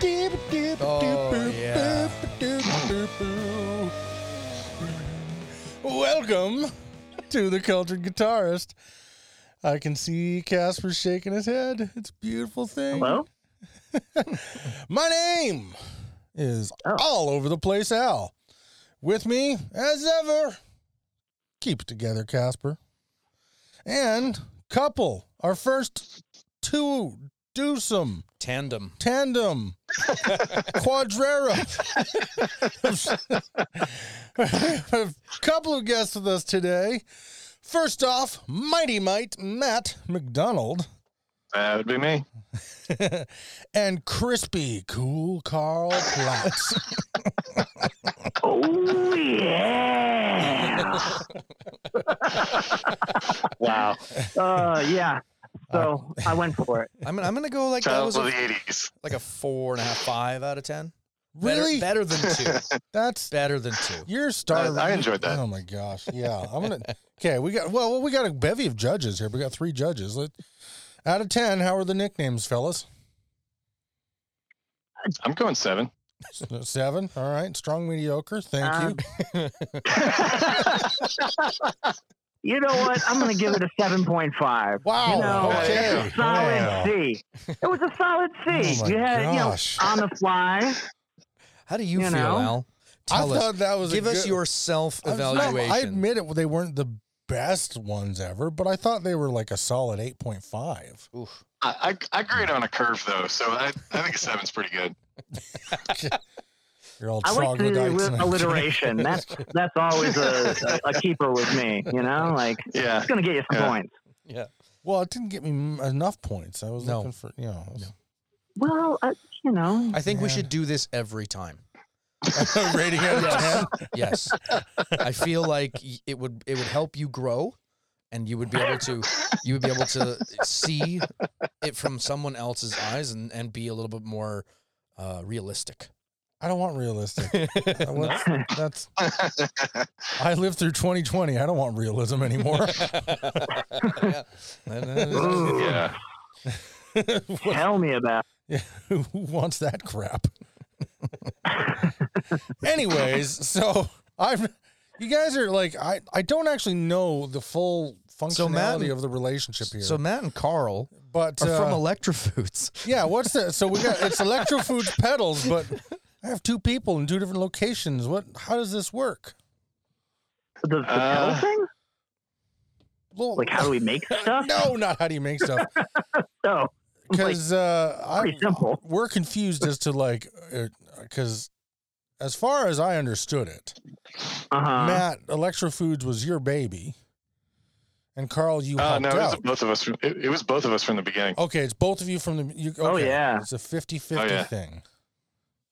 Oh, yeah. Welcome to the Cultured Guitarist. I can see Kasper shaking his head. It's a beautiful thing. Hello? My name is Oh. all over the place, Al. With me, as ever, keep it together, Kasper. And couple, our first two dewsome Tandem. tandem quadrera a couple of guests with us today first off mighty might matt mcdonald That would be me. and crispy cool carl platts Oh, yeah. Wow. uh, yeah. So I went for it. I'm, I'm gonna go like that Child was of a, the 80s. like a four and a half, five out of ten. Really better, than two. that's better than two. your star I- I enjoyed that. oh my gosh yeah i'm gonna okay we got well we got a bevy of judges here we got three judges Let, out of 10 how are the nicknames fellas I'm going seven. seven all right strong mediocre thank Um, you You know what? I'm going to give it a 7.5. Wow, You know, okay. it's a solid Wow. C. It was a solid C. Oh you had, you know, on the fly. How do you, You feel, know? Al? I Tell us. thought that was a Give us good- your self I was not- evaluation. I admit it, they weren't the best ones ever, but I thought they were like a solid 8.5. Oof. I, I, I grade on a curve, though, so I, I think a seven's pretty good. You're all I like the troglodytes. alliteration. That's that's always a, a, a keeper with me. You know, like Yeah. it's going to get you some Yeah. points. Yeah. well, it didn't get me enough points. I was No. looking for, you know, Well, uh, you know, I think we should do this every time. rating out of 10. Yes. I feel like it would it would help you grow and you would be able to you would be able to see it from someone else's eyes and, and be a little bit more uh, realistic. I don't want realistic. That's I lived through 2020. I don't want realism anymore. yeah. Ooh, yeah. tell me about. Who wants that crap? Anyways, so I've you guys are like I I don't actually know the full functionality So Matt and- of the relationship here. so Matt and Carl but are from uh, Electrofoods. yeah, what's that? So we got it's Electro Foods pedals, but I have two people in two different locations. What? How does this work? The, the Uh, thing? Well, Like, how do we make stuff? no, not how do you make stuff? Oh, Because uh, I pretty simple. we're confused as to like because as far as I understood it, Uh huh. Matt, Electro Foods was your baby, and Carl, you Uh, helped no, it was out. both of us. From, it, it was both of us from the beginning. Okay, it's both of you from the. You, Oh, yeah. it's a 50-50 Oh, yeah. thing.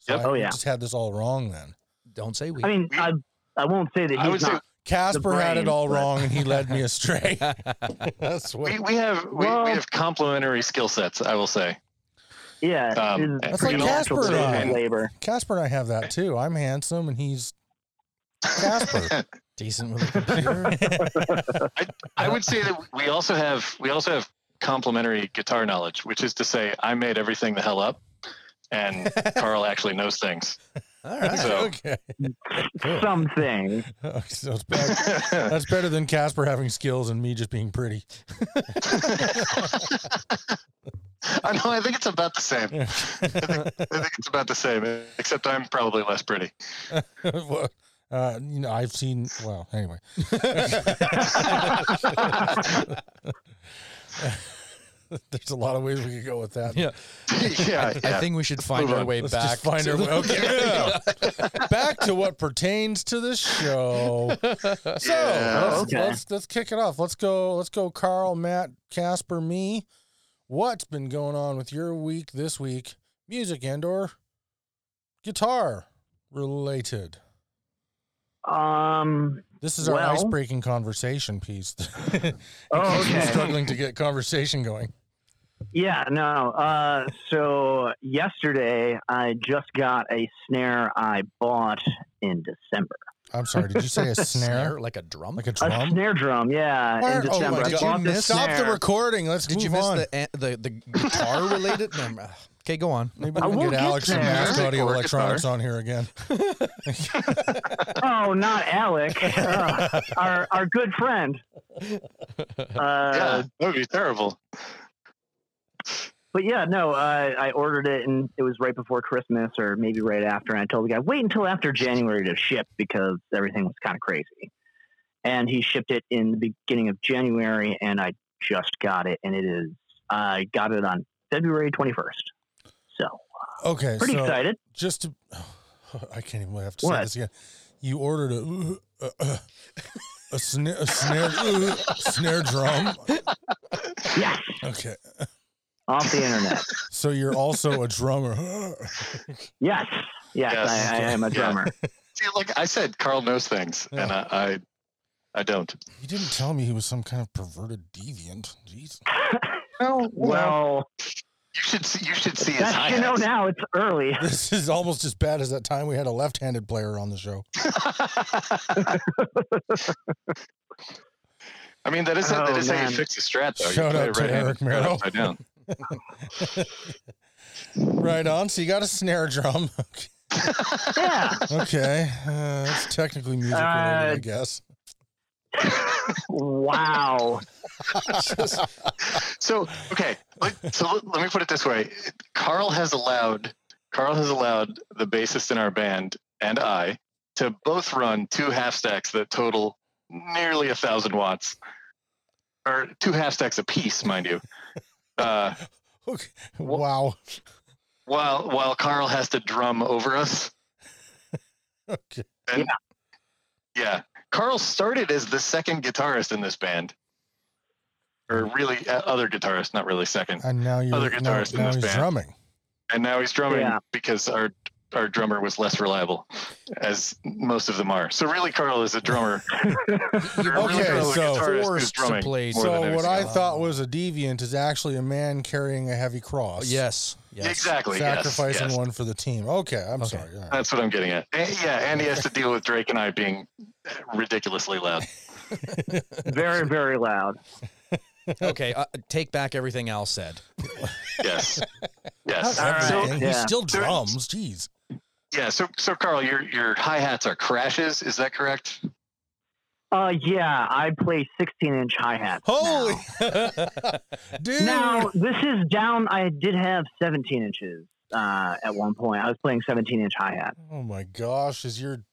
So Yep. I Oh, yeah. just had this all wrong then. Don't say we. I mean, I I won't say that I would he's say not. Kasper had it all but- wrong, and he led me astray. That's what. we, we have we, Well- we have complementary skill sets. I will say. Yeah, Um, That's like Kasper to and I. labor. Kasper and I have that too. I'm handsome, and he's Kasper. Decent with a computer. I would say that we also have we also have complementary guitar knowledge, which is to say, I made everything the hell up, and Carl actually knows things. All right. So- okay, Cool. Something. so it's better. That's better than Kasper having skills and me just being pretty. I know. I think it's about the same. I think, I think it's about the same, except I'm probably less pretty. Well, uh, you know, I've seen. Well, anyway. There's a lot of ways we could go with that. Yeah. yeah, I yeah. think we should find Move our on. way Let's back. just find to our way. Okay, yeah. back to what pertains to the show. So Yeah. let's, Okay. let's let's kick it off. Let's go. Let's go. Carl, Matt, Kasper, me. What's been going on with your week this week? Music and or guitar related. Um. This is our Well- ice-breaking conversation piece. Oh, We're okay. struggling to get conversation going. Yeah. No. Uh. So yesterday, I just got a snare I bought in December. I'm sorry. Did you say a snare? like a drum. Like a drum? A snare drum, yeah, Why- in oh, December. did you bought this miss- Stop the recording. Let's Did move you miss on. the the the guitar related? No, uh, okay, go on. Maybe we can will get get Alex from there. Mask Audio Or Electronics on here again. Oh, not Alec, Uh, our our good friend. yeah, Uh, that would be terrible. But yeah, no, uh, I ordered it and it was right before Christmas or maybe right after. And I told the guy, wait until after January to ship because everything was kind of crazy. And he shipped it in the beginning of January and I just got it. And it is, I got it on February 21st. So Okay, pretty so excited. just to, I can't even have to say this again. You ordered a uh, uh, a snare a snare uh, snare drum. Yes, Okay, off the internet. so you're also a drummer. Yes, yes, Yes. I, I am a Yeah. drummer. See, like I said, Carl knows things, and I, I, I don't. You didn't tell me he was some kind of perverted deviant. Jeez. Well, Well, you should see. You should see his you know now, it's early. This is almost as bad as that time we had a left-handed player on the show. I mean, that is that Oh, is how man. you fix a strat, though. Shout you play out to right-handed, Eric Merrill. upside down. Right on. So you got a snare drum. Yeah. Okay, uh, it's technically music related, I Uh, guess. Wow. So okay, so let, let me put it this way: Carl has allowed Carl has allowed the bassist in our band and I to both run two half stacks that total nearly a thousand watts, or two half stacks apiece, mind you. Uh, Okay. Wow. while while Carl has to drum over us. Okay. And yeah. Carl started as the second guitarist in this band. Or really, uh, other guitarist, not really second. And now you're Other now, guitarist in now this he's band. drumming. And now he's drumming Yeah. because our our drummer was less reliable, as most of them are. So really, Carl is a drummer. Or really, Okay, Carl is a so- Forced to play- So what I thought was a deviant is actually a man carrying a heavy cross. Yes. Yes. exactly Sacrificing yes. one for the team. Okay, I'm Okay. sorry. All right. That's what I'm getting at. And, yeah, and he has to deal with Drake and I being ridiculously loud. Very, very loud. Okay. Uh, take back everything Al said. Yes, yes. All right. So, Everything. He still So- drums. Jeez. Yeah, so so Carl, your your hi hats are crashes. Is that correct? Uh, yeah, I play 16 inch hi hats. Holy, dude! Now, this is down. I did have 17 inches uh, at one point. I was playing 17 inch hi hat. Oh my gosh, is your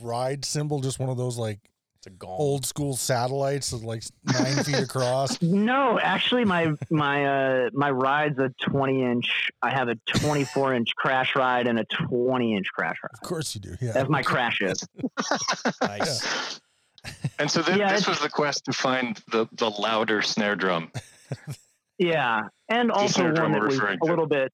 ride cymbal just one of those like It's a gong. old school satellites that's like nine feet across? No, actually, my my uh, my ride's a 20 inch. I have a 24 inch crash ride and a 20 inch crash ride. Of course you do. Yeah. That's my crashes. Nice. And so thi- Yeah, this was the quest to find the the louder snare drum. Yeah, and also snare one that was a little bit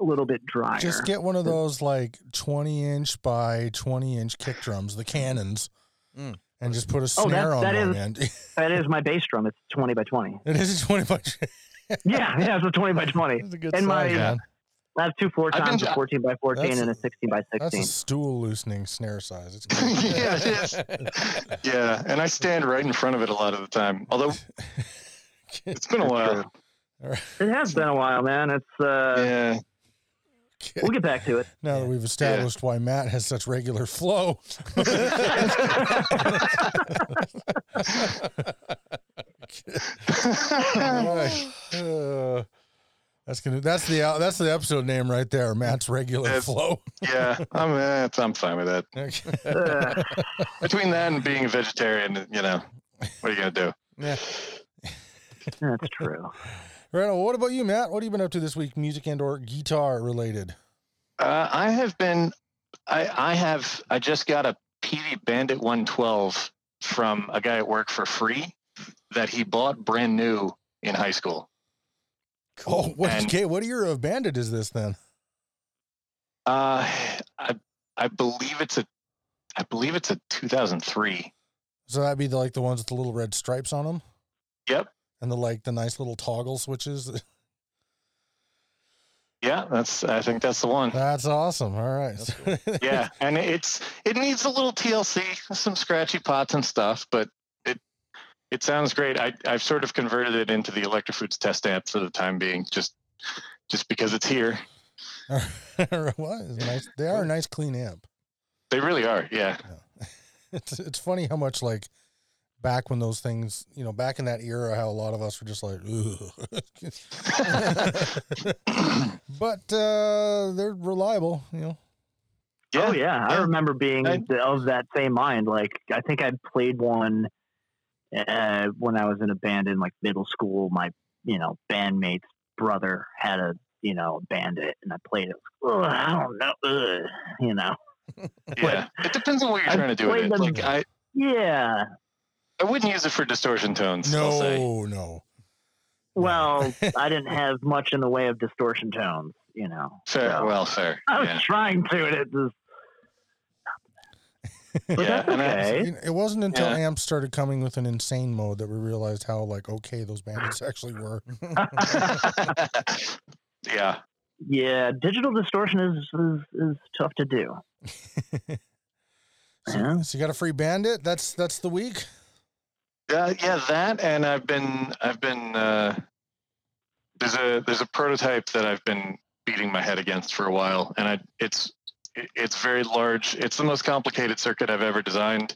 a little bit drier. Just get one of those like 20 inch by 20 inch kick drums, the cannons, Mm. And just put a Oh, that- snare on that end. that is my bass drum. It's 20 by 20. it is a 20 by. Yeah, yeah, it's a 20 by 20. That's a good And my- man. I have two four I've been- times, a 14 by 14, and a 16 by sixteen. That's 16. a stool loosening snare size. It's good. yeah. Yeah, and I stand right in front of it a lot of the time. Although it's been a while. It has been a while, man. It's uh, Yeah. We'll get back to it. now that we've established why Matt has such regular flow. All right. Uh, that's gonna. That's the uh, that's the episode name right there. Matt's regular It's- flow. Yeah, I'm it's- I'm fine with that. Okay. Uh, Between that and being a vegetarian, you know, what are you gonna do? Yeah. that's true. Right. On. What about you, Matt? What have you been up to this week, music and or guitar related? Uh, I have been, I I have, I just got a Peavey Bandit 112 from a guy at work for free that he bought brand new in high school. Oh, what? And- okay. What year of Bandit is this then? Uh, I I believe it's a, I believe it's a 2003. So that'd be the, like the ones with the little red stripes on them, Yep. And the like the nice little toggle switches. Yeah, that's. I think that's the one. That's awesome. All right. That's yeah, and it's it needs a little TLC, some scratchy pots and stuff, but it it sounds great. I I've sort of converted it into the Electrofoods test amp for the time being, just just because it's here. well, it's nice. They are a nice clean amp. They really are. Yeah. It's it's funny how much like back when those things, you know, back in that era, how a lot of us were just like, Ugh. but uh, they're reliable, you know. oh yeah, I remember being I- of that same mind. Like I think I played one uh, when I was in a band in like middle school. My you know bandmate's brother had a you know bandit, and I played it. Ugh, I don't know, Ugh, you know. Yeah. It depends on what you're I've trying to do with played it. them- Like I Yeah. I wouldn't use it for distortion tones. I'll say. No, no. Well, I didn't have much in the way of distortion tones, you know. Fair. so- Well, fair. I was Yeah. trying to, and it just. But Yeah, that's and I- okay. It wasn't until Yeah. amps started coming with an insane mode that we realized how like okay those bandits actually were. yeah. yeah, digital distortion is is, is tough to do. So, Yeah. so you got a free bandit. That's that's the week. Uh, yeah, that and I've been I've been uh, there's a there's a prototype that I've been beating my head against for a while, and I it's it's very large. It's the most complicated circuit I've ever designed,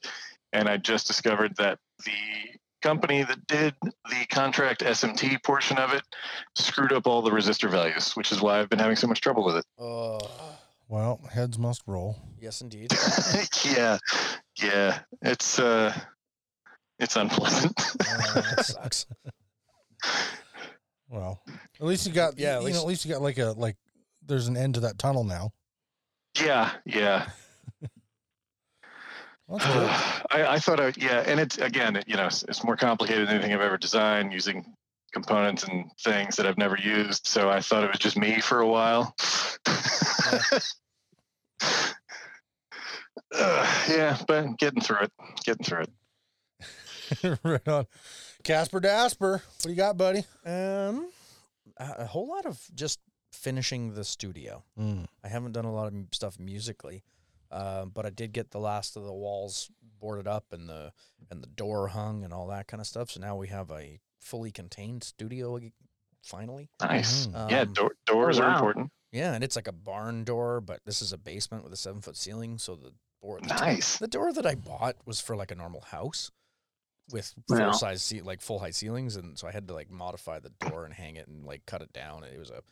and I just discovered that the company that did the contract SMT portion of it screwed up all the resistor values, which is why I've been having so much trouble with it. Oh, Well, heads must roll. yes, indeed. yeah, yeah, it's uh, it's unpleasant. Uh, that sucks. Well, at least you got Yeah, at least- know, at least you got like a like. There's an end to that tunnel now. yeah, yeah. Well. I, I thought, I, yeah, and it's again, it- you know, it's, it's more complicated than anything I've ever designed using components and things that I've never used. So I thought it was just me for a while. Uh, yeah, but getting through it, getting through it. right on. Kasper Dasper, what do you got, buddy? Um, a, a whole lot of just finishing the studio. Mm. I haven't done a lot of stuff musically, uh, but I did get the last of the walls boarded up and the and the door hung and all that kind of stuff. So now we have a fully contained studio finally. Nice. Yeah, Um, door, doors oh, are important. Yeah, and it's like a barn door, but this is a basement with a seven foot ceiling. So the board, the, Nice. the door that I bought was for like a normal house with full size ce- like full height ceilings, and so I had to like modify the door and hang it and like cut it down. It was a,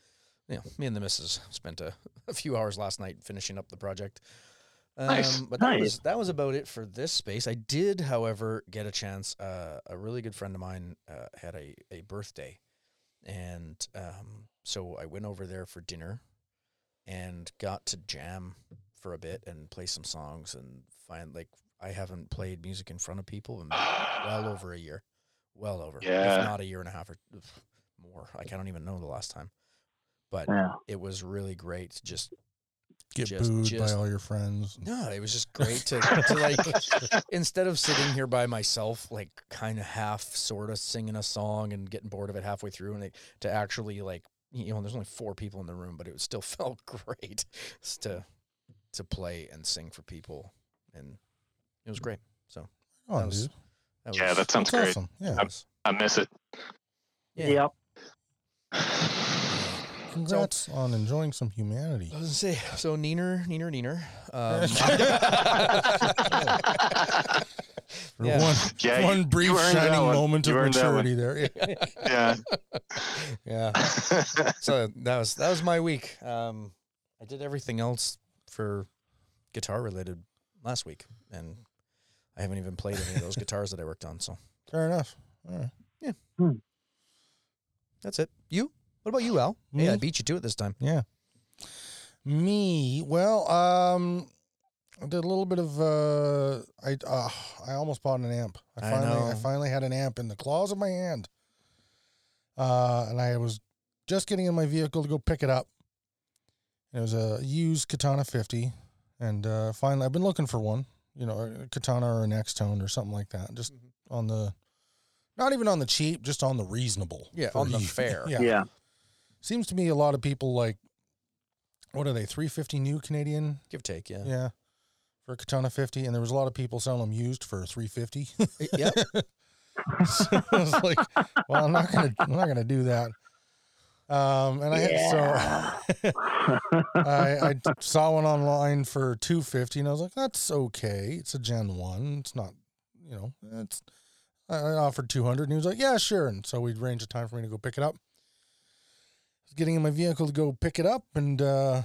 you know, me and the missus spent a, a few hours last night finishing up the project. Um, Nice. But that Nice. was that was about it for this space. I did, however, get a chance. Uh, a really good friend of mine uh, had a, a birthday, and um, so I went over there for dinner, and got to jam for a bit and play some songs and find like I haven't played music in front of people in well over a year, well over, Yeah. if not a year and a half or more. Like I don't even know the last time, but Yeah. it was really great to just Get Just- booed just- by all your friends. no, it was just great to, to like instead of sitting here by myself, like kind of half sort of singing a song and getting bored of it halfway through, and it, to actually like you know, there's only four people in the room, but it still felt great to to play and sing for people, and it was great. So Oh, that was- dude. that yeah, that sounds great. awesome. Yeah. that was- I miss it. yeah. Yep. Congrats on enjoying some humanity. I was gonna say so. Neener, Neener, Neener. Um, For Yeah. one, Yeah, one you- brief you shining one. moment You of earned that one. maturity there. Yeah. yeah. yeah. so that was that was my week. Um, I did everything else for guitar related last week, and I haven't even played any of those guitars that I worked on. So Fair enough. All right. that's it. You? What about you, Al? Yeah, I beat you to it this time. Yeah. Me, well, um, I did a little bit of uh, I uh, I almost bought an amp. I I finally I, know. finally had an amp in the claws of my hand. Uh, and I was just getting in my vehicle to go pick it up. It was a used Katana 50, and uh, finally I've been looking for one, you know, a Katana or an X-Tone or something like that, just mm-hmm. on the, not even on the cheap, just on the reasonable. Yeah, for on the fair. yeah. Yeah. Seems to me a lot of people like what are they? Three fifty new Canadian. Give take, yeah. Yeah. For a Katana fifty, and there was a lot of people selling them used for three fifty. Yep. so I was like, well, I'm not gonna, I'm not gonna do that. Um, and I had so I, I saw one online for 250 and I was like, that's okay. It's a Gen 1. It's not, you know, it's, I I offered 200 and he was like, yeah, sure. And so we arranged a time for me to go pick it up. I was getting in my vehicle to go pick it up and, uh,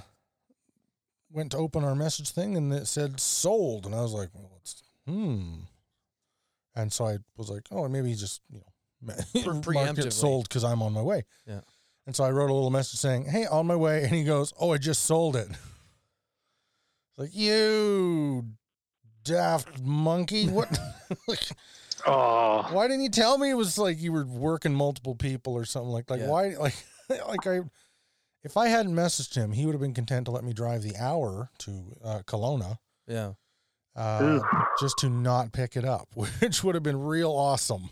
went to open our message thing and it said sold. And I was like, well, it's, hmm. And so I was like, oh, maybe he just, you know, Pre- marked it preemptively. sold because I'm on my way. Yeah. And so I wrote a little message saying, "Hey, on my way." And he goes, "Oh, I just sold it." It's like you daft monkey. What? like, oh, why didn't you tell me it was like you were working multiple people or something like like Yeah. why like like I if I hadn't messaged him, he would have been content to let me drive the hour to uh, Kelowna Yeah. uh, just to not pick it up, which would have been real awesome.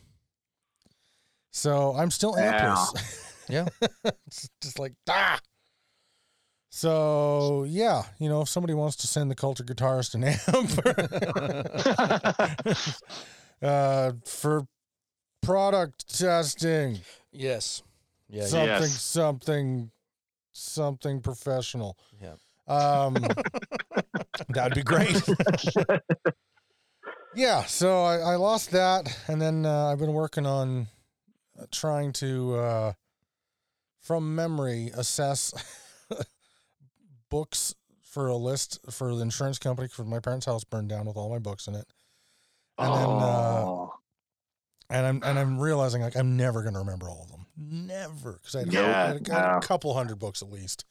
So I'm still Yeah. ampers. Yeah. it's just like ah. So yeah, you know, if somebody wants to send the culture guitarist an amp uh, for product testing, Yes. Yeah. something, Yes. something, something professional. Yeah. Um, that'd be great. yeah, so I, I lost that, and then uh, I've been working on uh, trying to, uh, from memory, assess books for a list for the insurance company because my parents' house burned down with all my books in it, and then uh, and I'm and I'm realizing like I'm never gonna remember all of them, never, because I had, Yeah, a- got a couple hundred books at least,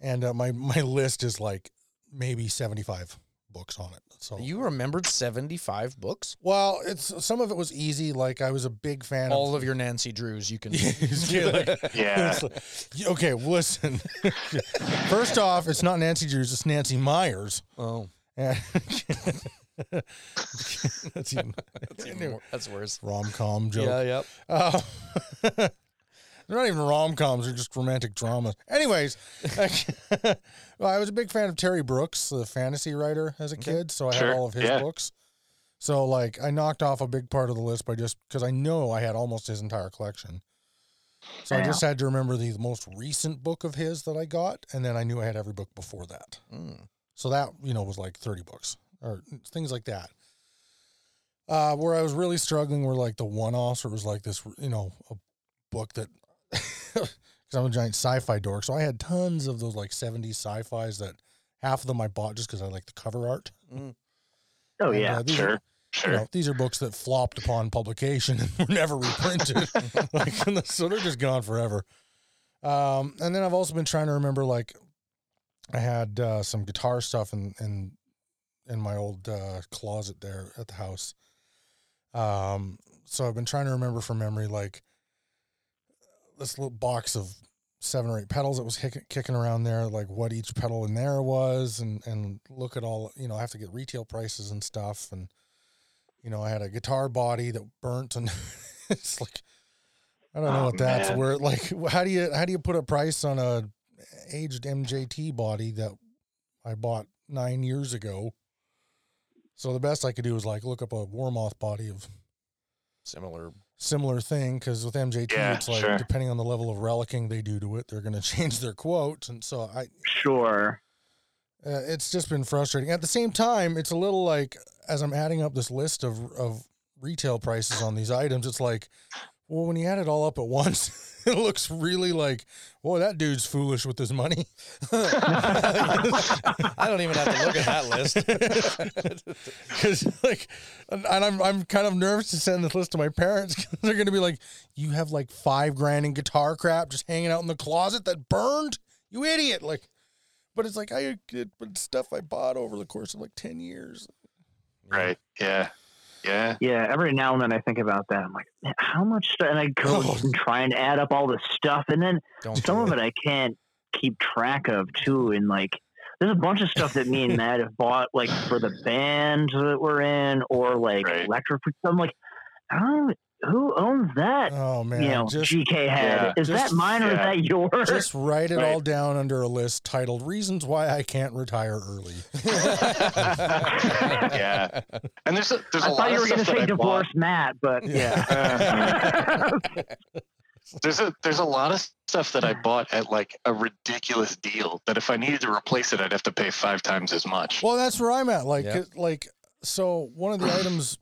and uh, my my list is like maybe seventy five books on it. So You remembered 75 books? well, it's some of it was easy. Like I was a big fan of All of of your Nancy Drews you can. Yeah, Yeah. Like- okay, listen. First off, it's not Nancy Drews, it's Nancy Meyers. oh, that's even, that's, even more, that's worse. rom com joke. Yeah, yep. Uh, they're not even rom coms; they're just romantic dramas. Anyways, well, I was a big fan of Terry Brooks, the fantasy writer, as a kid. So I Sure, had all of his yeah. books. So like, I knocked off a big part of the list by just because I know I had almost his entire collection. So I just had to remember the most recent book of his that I got, and then I knew I had every book before that. Mm. So that, you know, was like 30 books or things like that. Uh, where I was really struggling were like the one offs, where it was like this, you know, a book that, because I'm a giant sci fi dork. So I had tons of those like 70s sci fis that half of them I bought just because I like the cover art. oh and, yeah, uh, these Sure. Are, Sure. you know, these are books that flopped upon publication and were never reprinted. like, so they're just gone forever. Um, and then I've also been trying to remember, like, I had uh, some guitar stuff in in in my old uh, closet there at the house. Um, so I've been trying to remember from memory, like this little box of seven or eight pedals that was kick, kicking around there, like what each pedal in there was, and and look at all. You know, I have to get retail prices and stuff, and you know, I had a guitar body that burnt, and it's like I don't know Oh, what that's man. where. Like, how do you how do you put a price on a aged MJT body that I bought nine years ago? So the best I could do was like look up a Warmoth body of Similar. Similar thing because with MJT, Yeah, it's like sure. depending on the level of relicking they do to it, they're going to change their quote, and so I sure. uh, it's just been frustrating. At the same time, it's a little like as I'm adding up this list of of retail prices on these items, it's like, well, when you add it all up at once, it looks really like, boy, that dude's foolish with his money. I don't even have to look at that list. Because like, and I'm I'm kind of nervous to send this list to my parents because they're going to be like, you have like five grand in guitar crap just hanging out in the closet that burned, you idiot! Like, but it's like I but stuff I bought over the course of like ten years. Right. Yeah. Yeah. Yeah, every now and then I think about that. I'm like, how much stuff? And I go Oh. and try and add up all this stuff, and then Don't some of it I can't keep track of too. And like, there's a bunch of stuff that me and Matt have bought, like for the band that we're in, or like Right. electric. I'm like, I don't. Who owns that? Oh man, you know, just GK head. yeah, is just- that mine or yeah. is that yours? just write it Right. all down under a list titled "Reasons Why I Can't Retire Early." yeah. And there's a, there's a I lot thought you were going to say I divorce bought. Matt, but yeah. There's a there's a lot of stuff that I bought at like a ridiculous deal that if I needed to replace it, I'd have to pay five times as much. Well, that's where I'm at. Like, Yeah. it- like, so one of the items,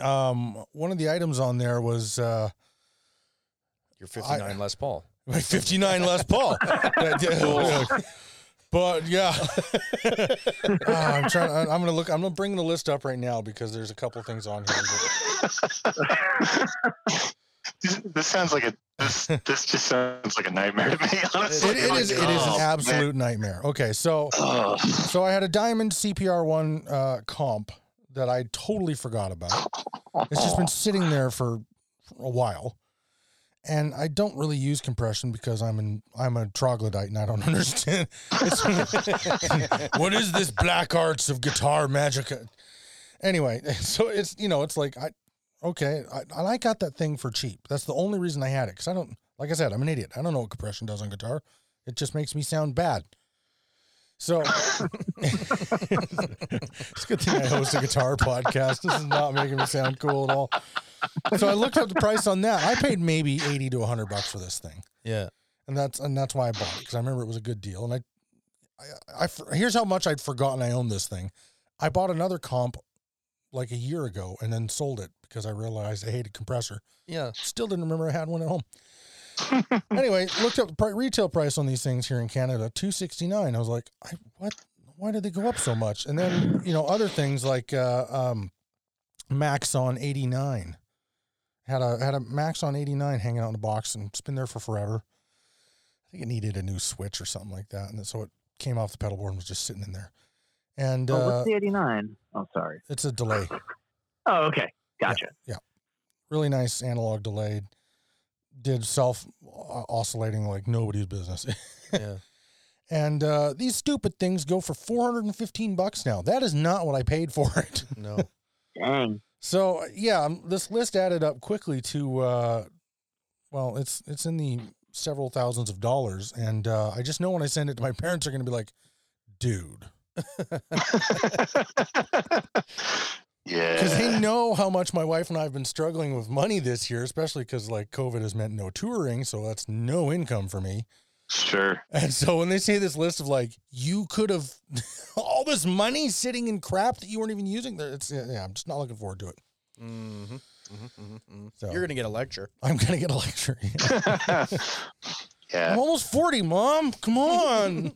um, one of the items on there was uh, Your 59 Les Paul. my 59 Les Paul. But yeah, Ah, I'm trying. I- I'm gonna look. I'm gonna bring the list up right now because there's a couple things on here. that- this, this sounds like a this this just sounds like a nightmare to me. Honestly, It, it Like, is. It is oh, an man. absolute nightmare. Okay, so Ugh. so I had a diamond CPR one uh, comp that I totally forgot about. It's just been sitting there for a while. And I don't really use compression because I'm an I'm a troglodyte and I don't understand. What is this black arts of guitar magic? Anyway, so it's you know it's like I okay I, and I got that thing for cheap. That's the only reason I had it because I don't like I said I'm an idiot. I don't know what compression does on guitar. It just makes me sound bad. So it's a good thing I host a guitar podcast. This is not making me sound cool at all. So I looked up the price on that. I paid maybe eighty to hundred bucks for this thing, Yeah. and that's and that's why I bought it because I remember it was a good deal. And I, I, I here's how much I'd forgotten I owned this thing. I bought another comp like a year ago and then sold it because I realized I hated compressor. Yeah. Still didn't remember I had one at home. anyway, looked up the pri- retail price on these things here in Canada, two sixty nine. I was like, I, what? Why did they go up so much? And then you know other things like uh, um, Maxon AD9 had a had a Maxon AD9 hanging out in a box and it's been there for forever. I think it needed a new switch or something like that, and so it came off the pedal board and was just sitting in there. And oh, uh, what's the 89? Oh, sorry. it's a delay, Oh, okay. Gotcha. Yeah. Really nice analog delay. Did self oscillating like nobody's business. Yeah. And uh, these stupid things go for 415 bucks now. That is not what I paid for it. No. Dang. So yeah, um, this list added up quickly to, uh, well, it's it's in the several thousands of dollars, and uh, I just know when I send it to my parents, they're going to be like, "Dude," yeah. because they know how much my wife and I have been struggling with money this year, especially because like COVID has meant no touring, so that's no income for me. Sure. And so when they say this list of like, you could have all this money sitting in crap that you weren't even using, there, it's yeah, I'm just not looking forward to it. Mm-hmm. Mm-hmm, mm-hmm. So- You're gonna get a lecture. I'm gonna get a lecture. yeah. I'm almost 40, mom. Come on.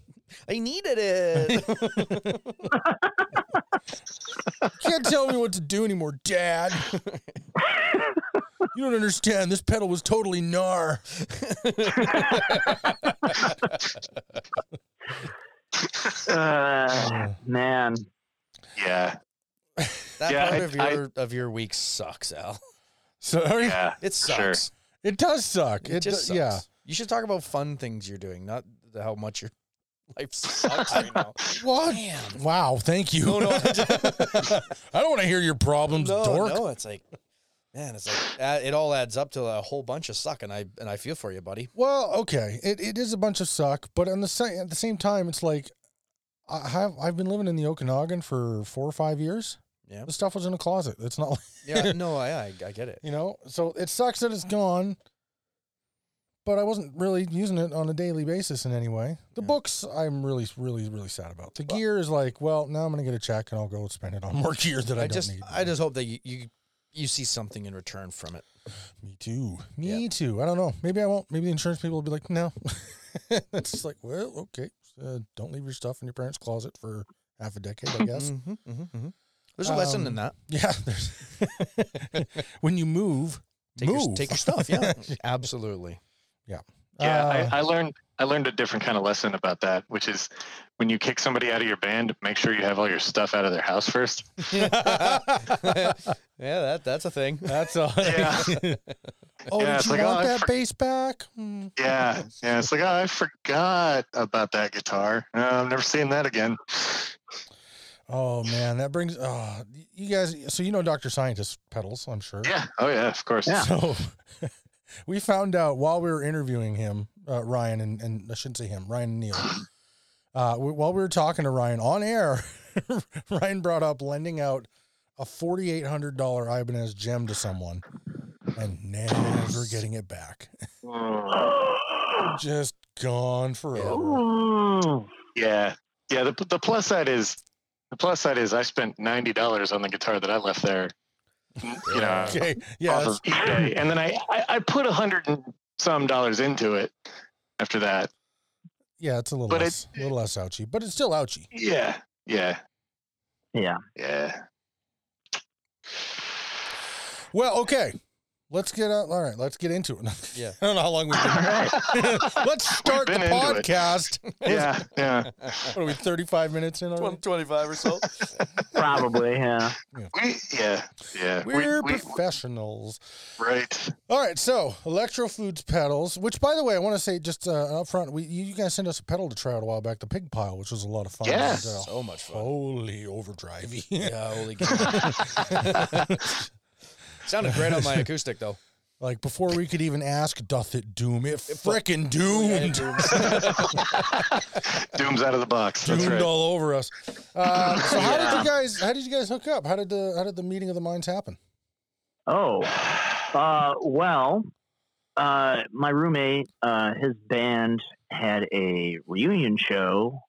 I needed it. Can't tell me what to do anymore, Dad. You don't understand. This pedal was totally gnar. Uh, man. Yeah. that Yeah, part I- of your of your week sucks, Al. Sorry. Yeah. It Sure. sucks. It does suck. It, It, just do- sucks. yeah. You should talk about fun things you're doing, not how much your life sucks right now. What? Damn. Wow. Thank you. No, no, I don't want to hear your problems, no, dork. no. It's like, man, it's like uh, it all adds up to a whole bunch of suck, and I and I feel for you, buddy. Well, okay, it, it is a bunch of suck, but on the same at the same time, it's like I have I've been living in the Okanagan for four or five years. Yeah. The stuff was in a closet. It's not, like, Yeah, no, I I, I get it. you know. So it sucks that it's gone, but I wasn't really using it on a daily basis in any way. The Yeah. books, I'm really, really, really sad about. The gear is like, well, now I'm gonna get a check and I'll go spend it on more gear that I, I don't just need. I just hope that you, you you see something in return from it. Me too. Me Yeah. too. I don't know. Maybe I won't. Maybe the insurance people will be like, no. it's just like, well, okay. Uh, don't leave your stuff in your parents' closet for half a decade, I guess. Mm-hmm, mm-hmm, mm-hmm. There's a lesson in Um, that. yeah. There's when you move, Take move. your, take your stuff. Yeah, absolutely. Yeah, Uh, I, I learned I learned a different kind of lesson about that, which is when you kick somebody out of your band, make sure you have all your stuff out of their house first. yeah, that that's a thing. That's all. Yeah. oh, Yeah, did you like, oh, want I that bass back? Hmm. Yeah, yeah. It's like oh, I forgot about that guitar. Uh, I've never seen that again. Oh man, that brings. Oh, you guys. So you know Doctor Scientist pedals, I'm sure. Yeah. Oh yeah. Of course. Yeah. So we found out while we were interviewing him, uh, Ryan, and, and I shouldn't say him, Ryan and Neil. Uh, we, while we were talking to Ryan on air, Ryan brought up lending out a forty-eight hundred dollar Ibanez JEM to someone and never getting it back. Just gone forever. Yeah. Yeah. The the plus side is the plus side is I spent ninety dollars on the guitar that I left there. You know, Okay, yeah, off of eBay, and then I I, I put a hundred and some dollars into it. After that, yeah, it's a little But it- less, a little less ouchy, but it's still ouchy. yeah, yeah, Yeah. yeah. Well, okay, let's get out. All right, let's get into it. Yeah. I don't know how long we've been. let's start the been into podcast. Yeah, yeah. What are we? Thirty-five minutes in already. 25 or so. Probably. Yeah. We, yeah, yeah. We- We're we, professionals. right. All right, so Electro Foods pedals, which by the way, I want to say just uh, up front, we you, you guys sent us a pedal to try out a while back, the Pig Pile, which was a lot of fun. Yeah. And, uh, so much fun. holy overdrivey. Yeah, holy cow. Sounded great on my acoustic though. like before we could even ask, doth it doom? It fu- frickin' Yeah, doomed. Doom's out of the box. That's doomed right. all over us. Uh, so how did you guys? How did you guys hook up? How did the how did the meeting of the minds happen? Oh. Uh, well, uh, my roommate, uh, his band had a reunion show,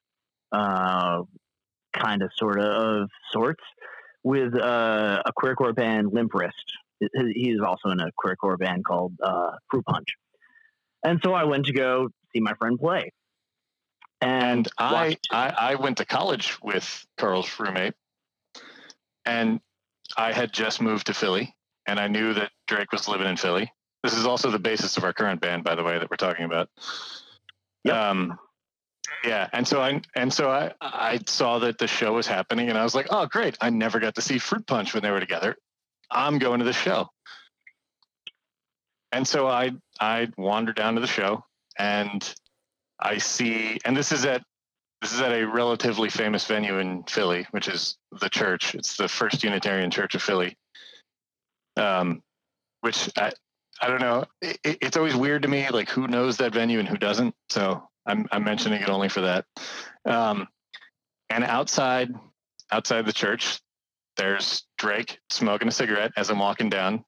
uh, kind of, sort of, of sorts, with uh, a queercore band, Limp Wrist. He- He's also in a queercore band called uh, Fruit Punch. And so I went to go see my friend play. And, And I, I I went to college with Carl's roommate, and I had just moved to Philly, and I knew that Drake was living in Philly. This is also the basis of our current band, by the way, that we're talking about. Yep. Um, yeah, and so I and so I I saw that the show was happening, and I was like, oh great! I never got to see Fruit Punch when they were together. I'm going to the show. And so I I wander down to the show, and I see, and this is at this is at a relatively famous venue in Philly, which is the church. It's the First Unitarian Church of Philly. Um, which I I don't know. It, it- it's always weird to me, like who knows that venue and who doesn't. So I'm I'm mentioning it only for that. Um, and outside outside the church, there's Drake smoking a cigarette as I'm walking down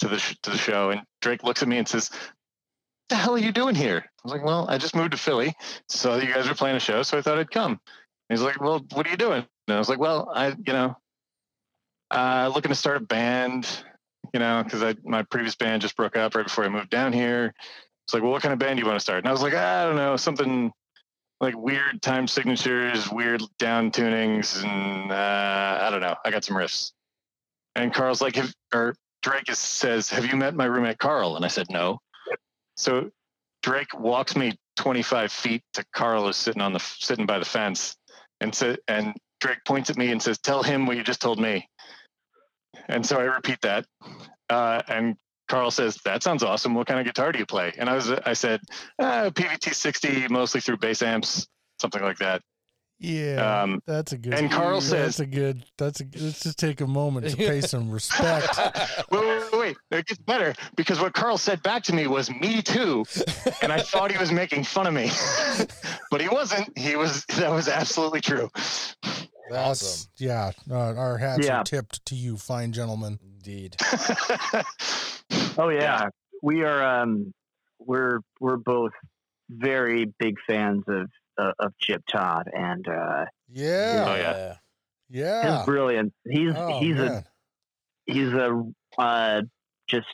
to the sh- to the show, and Drake looks at me and says, What "The hell are you doing here?" I was like, "Well, I just moved to Philly, so you guys were playing a show, so I thought I'd come." And he's like, "Well, what are you doing?" And I was like, "Well, I, you know, uh, looking to start a band, you know, because I my previous band just broke up right before I moved down here. It's like, well, what kind of band do you want to start? And I was like, I don't know, something like weird time signatures, weird down tunings, and uh, I don't know. I got some riffs. And Carl's like, have, or Drake is, says, "Have you met my roommate Carl?" And I said, "No." So Drake walks me 25 feet to Carl who's sitting on the sitting by the fence, and said, and Drake points at me and says, "Tell him what you just told me." And so I repeat that, uh, and Carl says, "That sounds awesome. What kind of guitar do you play?" And I was, I said, uh, "Peavey T60, mostly through bass amps, something like that." Yeah, Um, that's a good. and Carl that's says- a good. That's a. Let's just take a moment to pay some respect. wait, wait, wait, wait. It gets better because what Carl said back to me was "me too," and I thought he was making fun of me, but he wasn't. He was. That was absolutely true. That's awesome. yeah. Uh, our hats Yeah. are tipped to you, fine gentlemen. Indeed. Oh yeah, we are. Um, we're we're both very big fans of uh, of Chip Todd and uh, Yeah, Oh, yeah. yeah. his brilliance. He's Oh, he's man. a he's a uh, just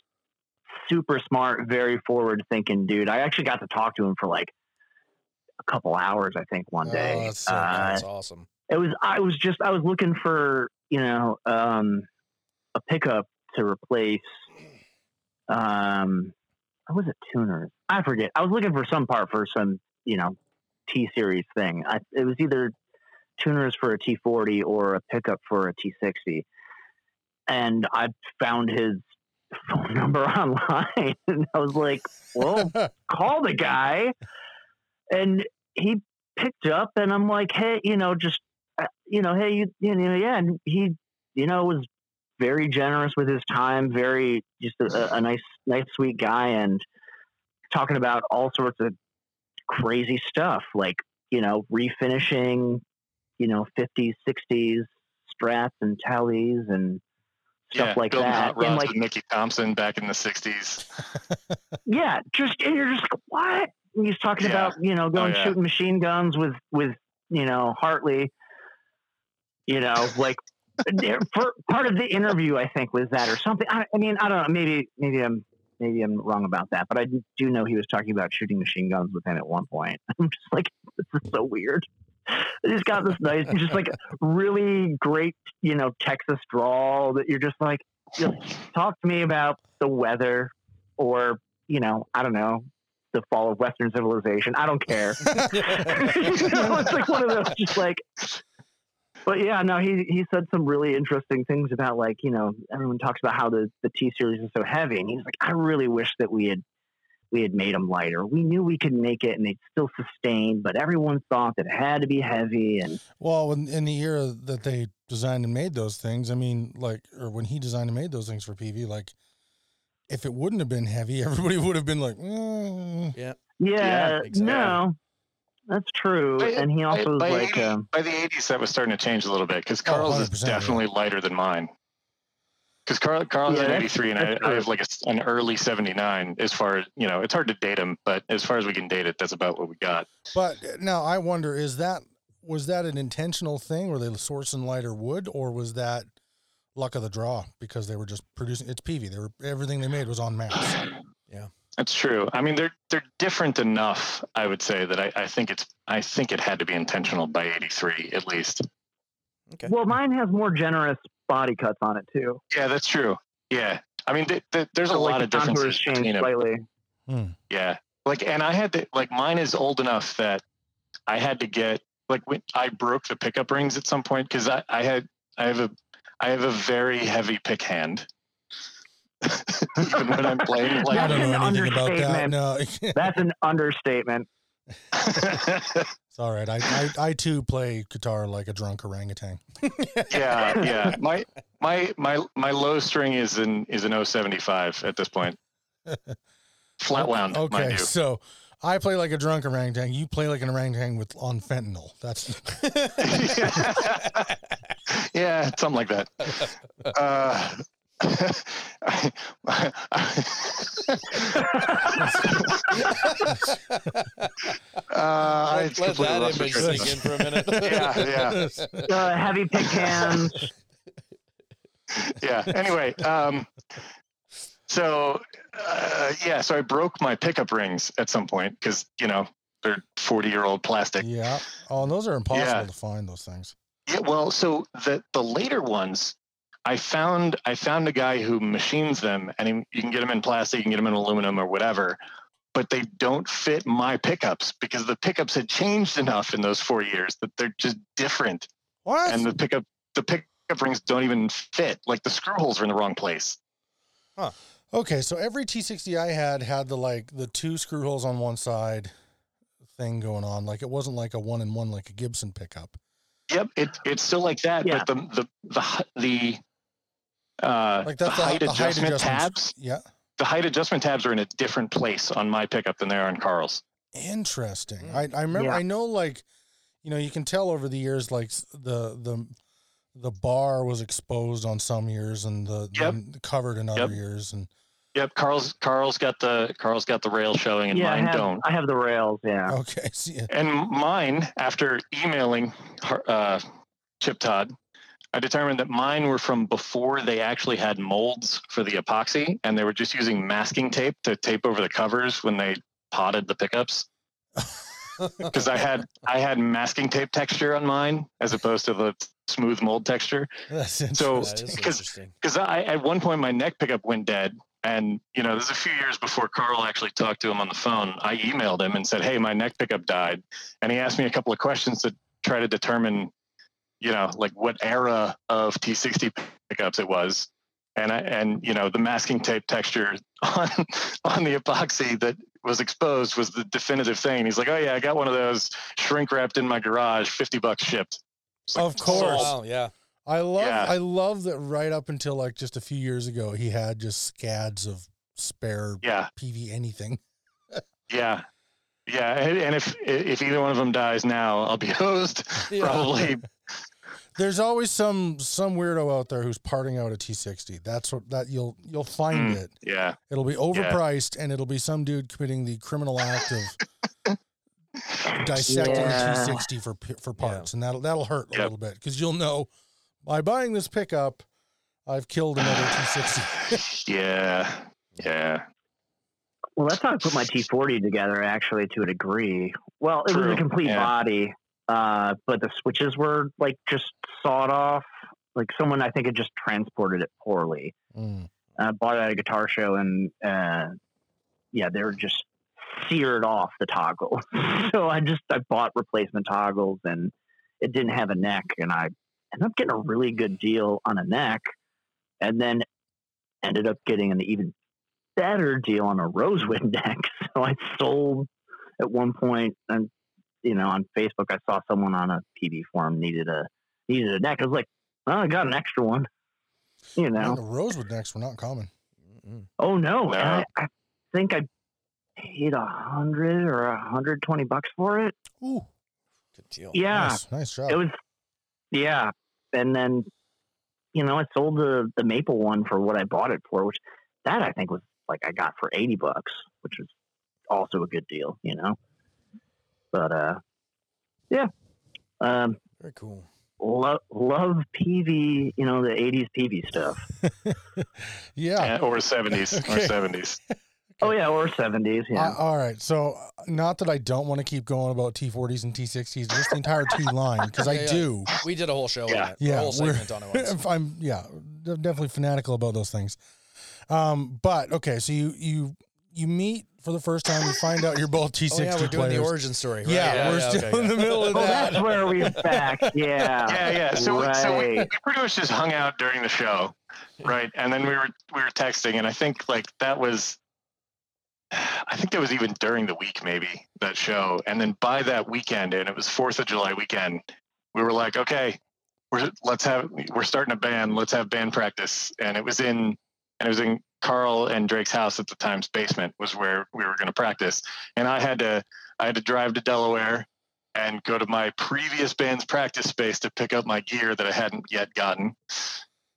super smart, very forward thinking dude. I actually got to talk to him for like a couple hours. I think one day. that's so uh, That's awesome. it was I was just I was looking for you know um, a pickup to replace um or was it tuners? I forget. I was looking for some part for some you know T series thing. I, it was either tuners for a T40 or a pickup for a T60, and I found his phone number online, and I was like, well call the guy and he picked up and i'm like hey you know just uh, you know, hey, you, you know, yeah, and he, you know, was very generous with his time, very just a, a nice, nice, sweet guy, and talking about all sorts of crazy stuff, like you know, refinishing, you know, 50s, 60s strats and Teles and stuff yeah, like building that. hot rods And like, with Mickey Thompson back in the '60s. yeah, just and you're just like, what? And he's talking Yeah. about you know oh, going yeah. shooting machine guns with with you know Hartley. You know, like there- for part of the interview, I think was that or something. I, I mean, I don't know. Maybe maybe I'm maybe I'm wrong about that, but I do know he was talking about shooting machine guns with him at one point. I'm just like, this is so weird. He's got this nice, just like really great, you know, Texas drawl that you're just like, just talk to me about the weather or, you know, I don't know, the fall of Western civilization. I don't care. you know, it's like one of those just like but yeah, no, he he said some really interesting things about like, you know, everyone talks about how the, the T series is so heavy and he's like, I really wish that we had we had made them lighter. We knew we could make it and they'd still sustain, but everyone thought that it had to be heavy and Well, in, in the era that they designed and made those things, I mean, like, or when he designed and made those things for Peavey, like, if it wouldn't have been heavy, everybody would have been like, mm. Yeah. yeah, exactly. no. That's true. By- and he also was by, like 80 um, by the 80s, that was starting to change a little bit because Oh, Carl's is 100%, yeah. definitely lighter than mine. Because Carl, Carl's Yeah, an 83 and I, I have like a s an early 79 as far as, you know, it's hard to date him, but as far as we can date it, that's about what we got. But now I wonder, is that, was that an intentional thing? Were they sourcing lighter wood or was that luck of the draw because they were just producing, it's Peavey. They were, everything they made was on mass. That's true. I mean, they're they're different enough. I would say that I, I think it's I think it had to be intentional by '83 at least. Okay. well, mine has more generous body cuts on it too. Yeah, that's true. Yeah, I mean, th- th- there's a So, like, lot the of contours differences changed between them. slightly. Hmm. Yeah, like, and I had to like mine is old enough that I had to get like when I broke the pickup rings at some point because I, I had I have a I have a very heavy pick hand. Even when I'm playing, I don't know an anything about that. understatement. No, That's an understatement. it's all right. I, I, I too play guitar like a drunk orangutan. yeah, yeah. My my my my low string is in is an 075 at this point. Flat wound, mind Okay, you. so I play like a drunk orangutan. You play like an orangutan with on fentanyl. That's yeah, something like that. Uh, uh, I Let, let that lost my image sink in for a minute. Yeah, yeah. Uh, heavy pick hands. yeah. Anyway, um, so uh, yeah, so I broke my pickup rings at some point because you know they're forty-year-old plastic. yeah. Oh, and those are impossible Yeah. to find. Those things. Yeah. Well, so the the later ones, I found I found a guy who machines them, and he, you can get them in plastic, you can get them in aluminum or whatever. But they don't fit my pickups because the pickups had changed enough in those four years that they're just different, What? and the pickup the pickup rings don't even fit. Like the screw holes are in the wrong place. Huh. Okay, so every T60 I had had the like the two screw holes on one side thing going on. Like it wasn't like a one in one like a Gibson pickup. Yep, it, it's still like that, Yeah. but the the the the uh, Like the height the, the adjustment adjustments. tabs. Yeah. The height adjustment tabs are in a different place on my pickup than they are on Carl's. Interesting. Mm. I I remember Yeah. I know like you know you can tell over the years like the the the bar was exposed on some years and the, Yep. the covered in other Yep. years and Yep, Carl's Carl's got the Carl's got the rail showing, and yeah, I mine have, don't. I have the rails. Yeah. okay see, And mine, after emailing uh, Chip Todd, I determined that mine were from before they actually had molds for the epoxy, and they were just using masking tape to tape over the covers when they potted the pickups. Because I had I had masking tape texture on mine as opposed to the smooth mold texture. that's So- interesting. That is Because- because I at one point my neck pickup went dead, and you know this is a few years before Carl actually talked to him on the phone. I emailed him and said, "Hey, my neck pickup died," and he asked me a couple of questions to try to determine, you know, like what era of T60 pickups it was, and I and you know the masking tape texture on on the epoxy that was exposed was the definitive thing. He's like, "Oh yeah, I got one of those shrink wrapped in my garage, fifty bucks shipped." Like, Of course. Wow, yeah. I love Yeah. I love that right up until like just a few years ago he had just scads of spare Yeah, Peavey anything. yeah, yeah. And, and if if either one of them dies now, I'll be hosed. Yeah. Probably. There's always some some weirdo out there who's parting out a T60. That's what that you'll you'll find Mm. it. Yeah. It'll be overpriced and it'll be some dude committing the criminal act of dissecting Yeah. a T60 for for parts, and that'll that'll hurt a little bit because you'll know by buying this pickup, I've killed another T60. yeah. Yeah. Well, that's how I put my T40 together, actually, to a degree. Well, it was a complete yeah. body, uh, but the switches were like just sawed off. Like someone, I think, had just transported it poorly. Mm. I bought it at a guitar show, and uh, yeah, they were just seared off the toggle. so I just I bought replacement toggles, and it didn't have a neck, and I ended up getting a really good deal on a neck, and then ended up getting an even better deal on a rosewood neck. So I sold at one point, and you know, on Facebook, I saw someone on a Peavey forum needed a needed a neck. I was like, well, I got an extra one. You know, And the rosewood necks were not common. Mm-mm. Oh no! No. I, I think I paid a hundred or a hundred twenty bucks for it. Ooh, Good deal. Yeah, nice, nice job. it was. Yeah, and then you know I sold the the maple one for what I bought it for, which that I think was like I got for eighty bucks, which was also a good deal. You know, but uh, yeah, um, Very cool. love love Peavey. You know the '80s Peavey stuff. yeah. Yeah, Or 70s. Or Okay. 70s. Oh yeah, or '70s. Yeah. Uh, all right. So, uh, not that I don't want to keep going about T40s and T60s, just the entire T line, because Yeah, I yeah. do. We did a whole show Yeah. on it. Yeah, a whole we're- segment on it once. I'm, yeah, I'm definitely fanatical about those things. Um, but okay, so you you you meet for the first time, you find out you're both T60 Oh yeah, we're doing players. the origin story. Right? yeah, we're still okay, in the middle of Oh, that. that's where we're back. Yeah. Yeah, yeah. So, we so we, we pretty much just hung out during the show, right? And then we were we were texting, and I think like that was, I think that was even during the week, maybe that show. And then by that weekend, and it was Fourth of July weekend, we were like, okay, we're let's have we're starting a band. Let's have band practice. And it was in and it was in Carl and Drake's house at the time's basement was where we were going to practice. And I had to I had to drive to Delaware and go to my previous band's practice space to pick up my gear that I hadn't yet gotten.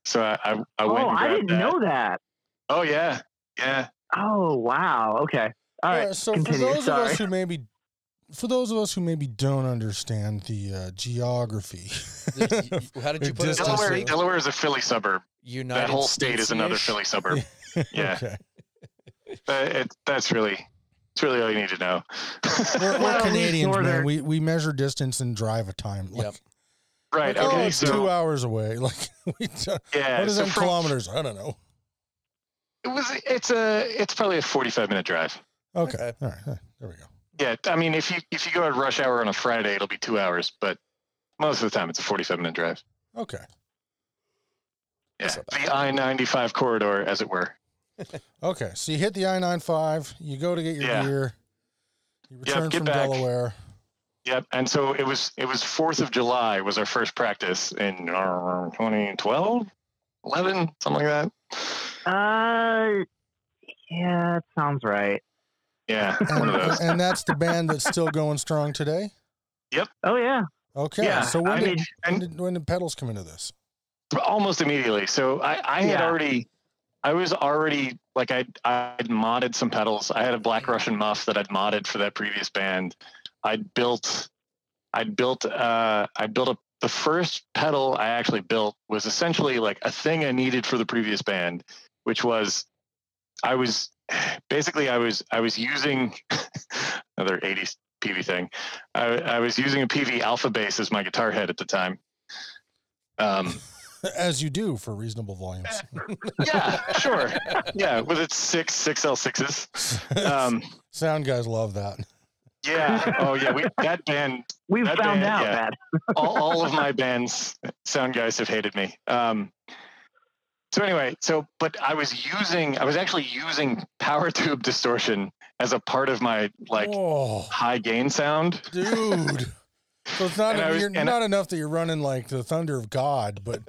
So I I, I went. Oh, and I didn't that. know that. Oh yeah, yeah. Oh, wow. Okay. All right. Yeah, so continue. for those Sorry. of us who maybe for those of us who maybe don't understand the uh, geography, How did you put it? Delaware. Delaware is a Philly suburb. United that whole state is another Philly suburb. Yeah. okay. Uh, it, that's really, it's really all you need to know. We're, we're Well, Canadians, man. We we measure distance and drive a time. Like, Yep. right. like, oh, Okay. it's So two hours away. Like, we don't- yeah. what is so that in from- kilometers? I don't know. It was. It's a. It's probably a forty-five minute drive. Okay. Okay. All right. All right. There we go. Yeah. I mean, if you if you go at rush hour on a Friday, it'll be two hours, but most of the time it's a forty-five minute drive. Okay. Yeah. That's. The I ninety-five corridor, as it were. Okay. So you hit the I 95, you go to get your Yeah. gear, you return get from back. Delaware. Yep. And so it was. It was Fourth of July was our first practice in uh, 2012, 11, something like that. Uh, yeah, it sounds right. Yeah. And, One of those. and that's the band that's still going strong today. Yep. Oh, yeah. Okay. Yeah, so when I did, mean, when did when did pedals come into this? Almost immediately. So I, I had Yeah. already, I was already like I I'd modded some pedals. I had a Black Russian muff that I'd modded for that previous band. I'd built, I'd built, uh, I built a the first pedal I actually built was essentially like a thing I needed for the previous band, which was I was basically I was I was using another 80s Peavey thing. I, I was using a Peavey alpha bass as my guitar head at the time. Um, As you do for reasonable volumes. yeah, sure. Yeah, with its six six L sixes. Um, Sound guys love that. yeah. Oh yeah. We that band. We've That found band, out yeah. that. All, all of my bands, sound guys have hated me. Um, so anyway, so but I was using, I was actually using power tube distortion as a part of my like oh, high gain sound. dude. So it's not And was- you're and I- not enough that you're running like the thunder of God, but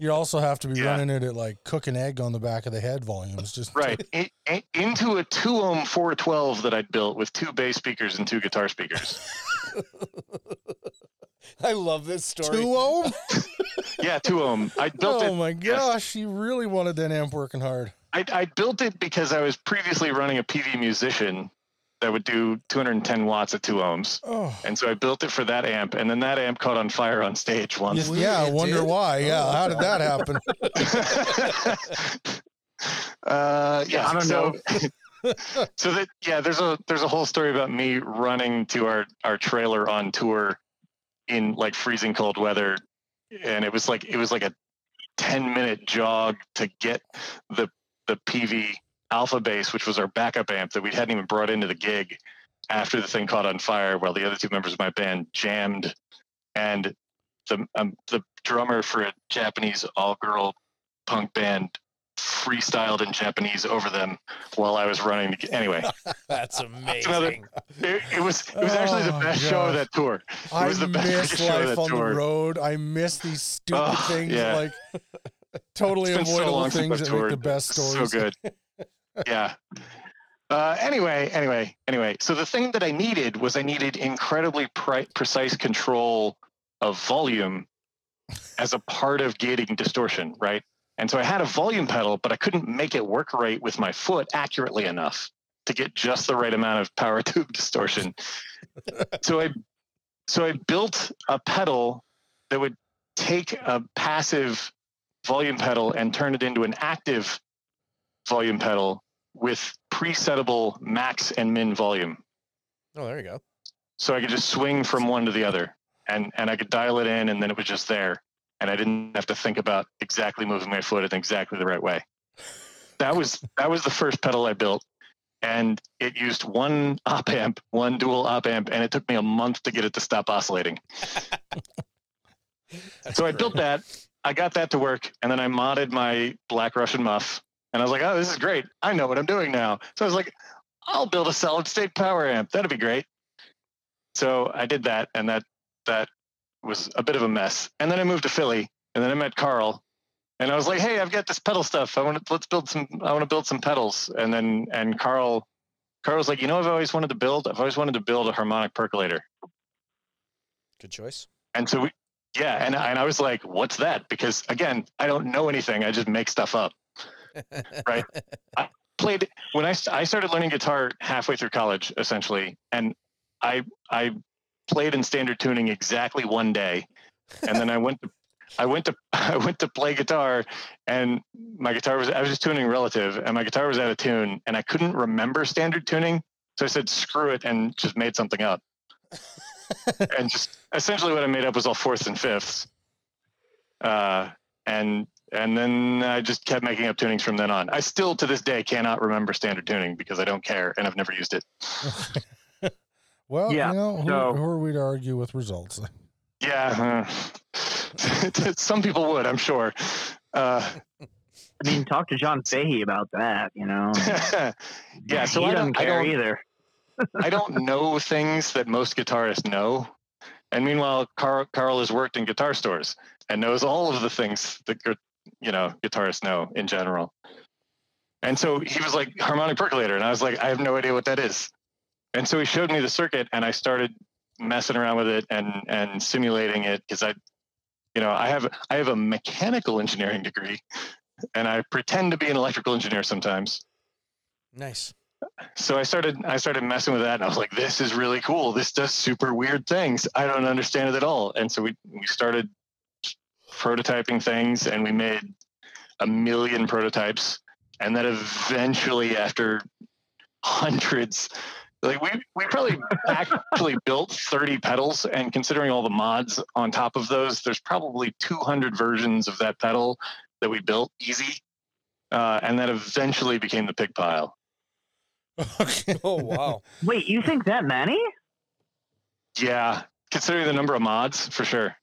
you also have to be Yeah. running it at like cook an egg on the back of the head volumes. Just right I- I- into a two ohm 412 that I'd built with two bass speakers and two guitar speakers. I love this story. two ohm. yeah, two ohm. I built Oh it. my yes. gosh, you really wanted that amp working hard. I, I built it because I was previously running a Peavey musician that would do 210 watts at two ohms. Oh, And so I built it for that amp, and then that amp caught on fire on stage once. Yes, yeah. I wonder did? why. Yeah, Oh. how did that happen? uh, yeah, I don't so, so that yeah, there's a there's a whole story about me running to our our trailer on tour in like freezing cold weather, and it was like it was like a 10 minute jog to get the the Peavey Alpha Bass, which was our backup amp that we hadn't even brought into the gig after the thing caught on fire, while the other two members of my band jammed, and the um, the drummer for a Japanese all girl punk band freestyled in Japanese over them while I was running. Anyway, That's another- amazing. it, it was it was actually the Oh, best show of that tour. I was the best miss show of life that on the road. I miss these stupid Oh, things yeah. like totally It's so avoidable things that make the best stories. So good. Yeah. Uh, anyway, anyway, anyway. So the thing that I needed was I needed incredibly pre- precise control of volume as a part of gating distortion, right? And so I had a volume pedal, but I couldn't make it work right with my foot accurately enough to get just the right amount of power tube distortion. so I so I built a pedal that would take a passive volume pedal and turn it into an active volume pedal with presettable max and min volume. Oh, there you go. So I could just swing from one to the other and, and I could dial it in and then it was just there. And I didn't have to think about exactly moving my foot in exactly the right way. That was that was the first pedal I built. And it used one op amp, one dual op amp, and it took me a month to get it to stop oscillating. So I built that. I got that to work, and then I modded my Black Russian muff, and I was like, "Oh, this is great! I know what I'm doing now." So I was like, "I'll build a solid state power amp. That'd be great." So I did that, and that that was a bit of a mess. And then I moved to Philly, and then I met Carl, and I was like, "Hey, I've got this pedal stuff. I want to let's build some. I want to build some pedals." And then and Carl, Carl was like, "You know, I've always wanted to build. I've always wanted to build a harmonic percolator." Good choice. And so we, yeah, and and I was like, "What's that?" Because again, I don't know anything. I just make stuff up. Right. I Played when I I started learning guitar halfway through college, essentially, and I I played in standard tuning exactly one day, and then I went to I went to I went to play guitar, and my guitar was I was just tuning relative, and my guitar was out of tune, and I couldn't remember standard tuning, so I said screw it and just made something up and just essentially what I made up was all fourths and fifths. Uh, and and then I just kept making up tunings from then on. I still to this day cannot remember standard tuning because I don't care and I've never used it. Well, Yeah, you know, who, so- who are we to argue with results? Yeah, uh, some people would, I'm sure. Uh, I mean, talk to John Fahey about that. You know, yeah, so he I doesn't don't, I care don't, either. I don't know things that most guitarists know. And meanwhile, Carl, Carl has worked in guitar stores and knows all of the things that gu- you know guitarists know in general. And so he was like harmonic percolator, and I was like, I have no idea what that is. And so he showed me the circuit, and I started messing around with it and and simulating it because I, you know, I have I have a mechanical engineering degree, and I pretend to be an electrical engineer sometimes Nice. so I started I started messing with that and I was like, this is really cool. This does super weird things. I don't understand it at all. And so we we started prototyping things and we made a million prototypes. And then eventually after hundreds like we we probably actually built 30 pedals and considering all the mods on top of those, there's probably 200 versions of that pedal that we built easy. Uh, and that eventually became the pig pile. okay. Oh wow. Wait, you think that many? Yeah, considering the number of mods, for sure.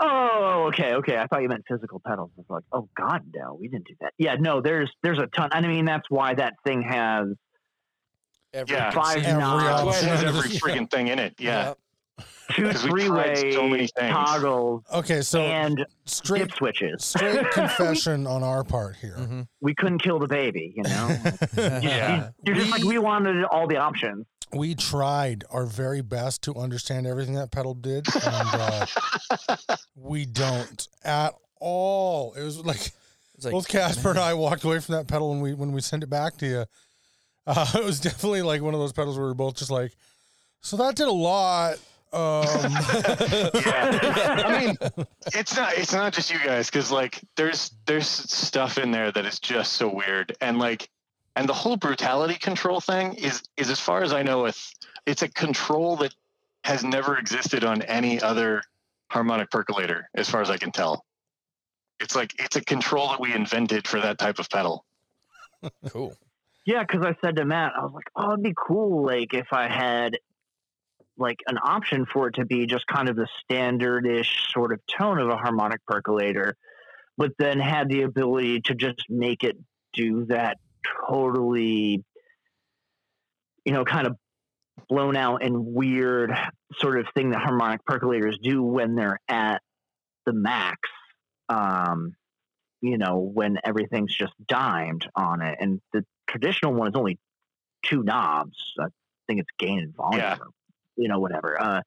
Oh, okay, okay. I thought you meant physical pedals. It's like, oh God, no, we didn't do that. Yeah, no, there's there's a ton. I mean, that's why that thing has Every Yeah. five Every knobs. That's why it has option. every freaking thing in it. Yeah. two 'Cause we tried three-way so many things. toggles Okay, so and straight dip switches. straight confession on our part here. hmm We couldn't kill the baby, you know. Yeah. You're just like We- we wanted all the options. We tried our very best to understand everything that pedal did, and uh, we don't at all. It was like It's like, both Kasper and I walked away from that pedal when we when we sent it back to you. Uh, it was definitely like one of those pedals where we were both just like, so that did a lot. Um, yeah. I mean, it's not it's not just you guys because like there's there's stuff in there that is just so weird and like and the whole brutality control thing is is as far as I know it's it's a control that has never existed on any other harmonic percolator as far as I can tell. It's like it's a control that we invented for that type of pedal. cool. Yeah, because I said to Matt, I was like, "Oh, it'd be cool, like if I had like an option for it to be just kind of the standardish sort of tone of a harmonic percolator, but then had the ability to just make it do that totally, you know, kind of blown out and weird sort of thing that harmonic percolators do when they're at the max. Um, you know, when everything's just dimed on it. And the traditional one is only two knobs. I think it's gain and volume, Yeah. or, you know, whatever. Uh,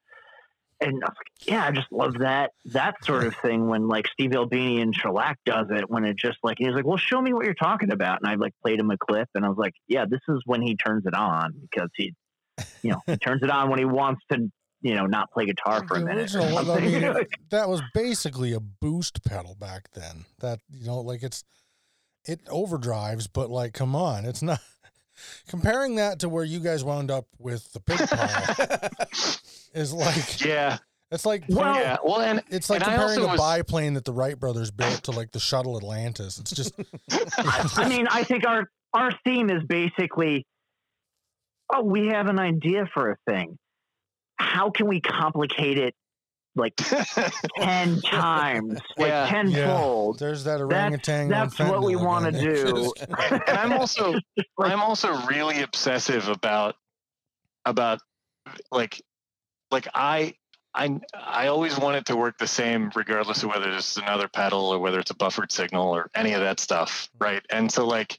and I was like, yeah, I just love that that sort of thing when like Steve Albini and Shellac does it when it just like he's like, well, show me what you're talking about, and I like played him a clip, and I was like, yeah, this is when he turns it on because he, you know, he turns it on when he wants to, you know, not play guitar for a minute. original I mean, that was basically a boost pedal back then. That you know, like it's it overdrives, but like, come on, it's not. Comparing that to where you guys wound up with the pig pile is like Yeah. it's like Well- yeah. Well, and it's like and comparing also a was- biplane that the Wright brothers built to like the shuttle Atlantis. It's just I mean, I think our our theme is basically, oh, we have an idea for a thing. How can we complicate it like ten times, like Yeah. tenfold? there's that orangutan. on that's what we wanna do. and I'm also I'm also really obsessive about about like like I I I always want it to work the same regardless of whether it's another pedal or whether it's a buffered signal or any of that stuff, mm-hmm. right? And so like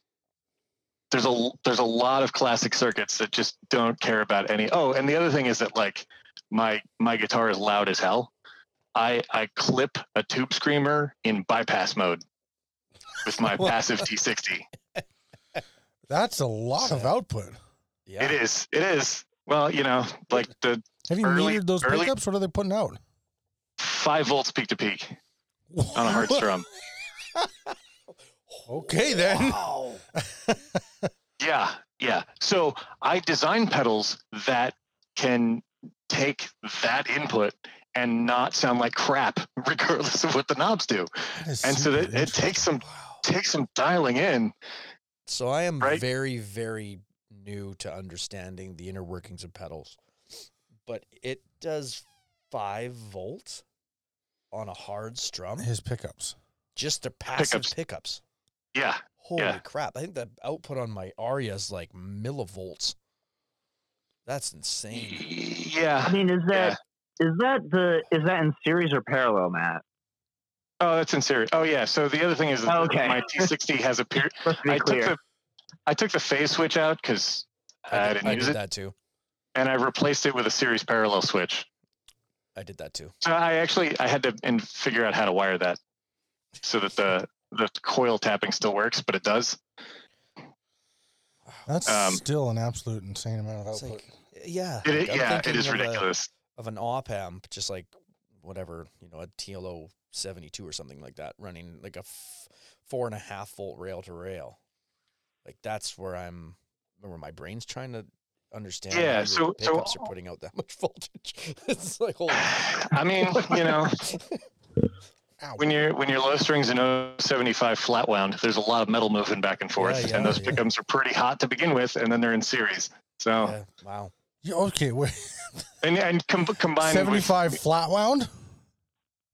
there's a there's a lot of classic circuits that just don't care about any Oh, and the other thing is that like my my guitar is loud as hell. I I clip a tube screamer in bypass mode with my passive T60. That's a lot of output. Yeah. It is. It is. Well, you know, like the Have you Early- metered those early- pickups? What are they putting out? five volts peak to peak on a hard strum. Okay then. Wow. Yeah, yeah. So I design pedals that can take that input and not sound like crap, regardless of what the knobs do. And so that- it takes some-. Wow. Take some dialing in. So I am Right? very, very new to understanding the inner workings of pedals, but it does five volts on a hard strum, His pickups. just the passive Pickups. pickups. Yeah, Holy Yeah. crap! I think the output on my Aria is like millivolts. That's insane. Yeah. I mean, is that is that the is that in series or parallel, Matt? Oh, that's in series. Oh, yeah. So the other thing is that Okay. my T60 has a period. Let's I took the I took the phase switch out because I, did- didn't I use did it, that too. And I replaced it with a series parallel switch. I did that too. So I actually I had to and figure out how to wire that so that the the coil tapping still works, but it does. That's Um, still an absolute insane amount of It's output. like, yeah, It, like, yeah, it thinking is of a- ridiculous. of an op amp, just like whatever, you know, a TLO 72 or something like that, running like a f- four and a half volt rail to rail. Like that's where I'm, where my brain's trying to understand. Yeah, so- so- pickups are putting out that much voltage. it's like, holy. I mean, you know, Ow. when you're when your low strings in 075 flat wound, there's a lot of metal moving back and forth, Yeah, yeah, and those yeah. pickups are pretty hot to begin with, and then they're in series. So Yeah, wow. Okay, wait. and and com- combined with 75 flat wound?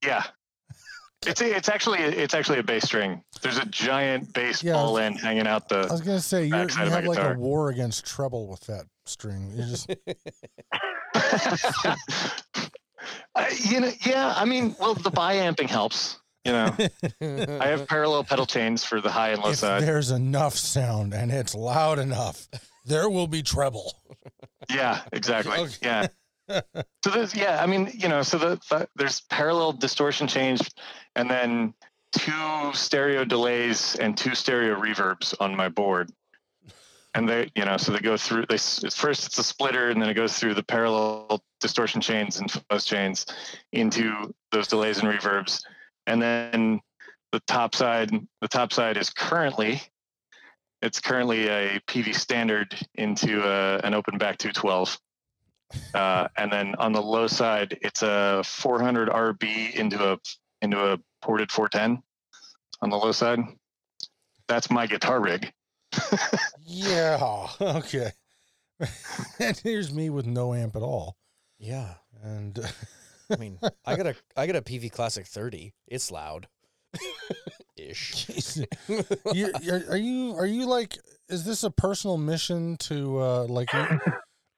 yeah. It's a, it's actually it's actually a bass string. There's a giant bass Yeah, ball end hanging out the. I was going to say, you're, you backside of my have like a war against treble with that string. You just I, you know, yeah. I mean, well, the bi-amping helps. You know, I have parallel pedal chains for the high and low if side. there's enough sound and it's loud enough, there will be treble. Yeah, exactly. Okay. Yeah. So there's yeah, I mean, you know, so the, the there's parallel distortion change, and then two stereo delays and two stereo reverbs on my board. And they, you know, so they go through. They first it's a splitter, and then it goes through the parallel distortion chains and fuzz chains into those delays and reverbs, and then the top side. The top side is currently, it's currently a Peavey standard into a, an open back 212. Uh, and then on the low side, it's a 400 RB into a into a ported 410 on the low side. That's my guitar rig. Yeah. Okay. and here's me with no amp at all. yeah. And I mean, I got a I got a Peavey Classic 30. It's loud. Ish. Jeez. you, you're- are you are you like is this a personal mission to uh like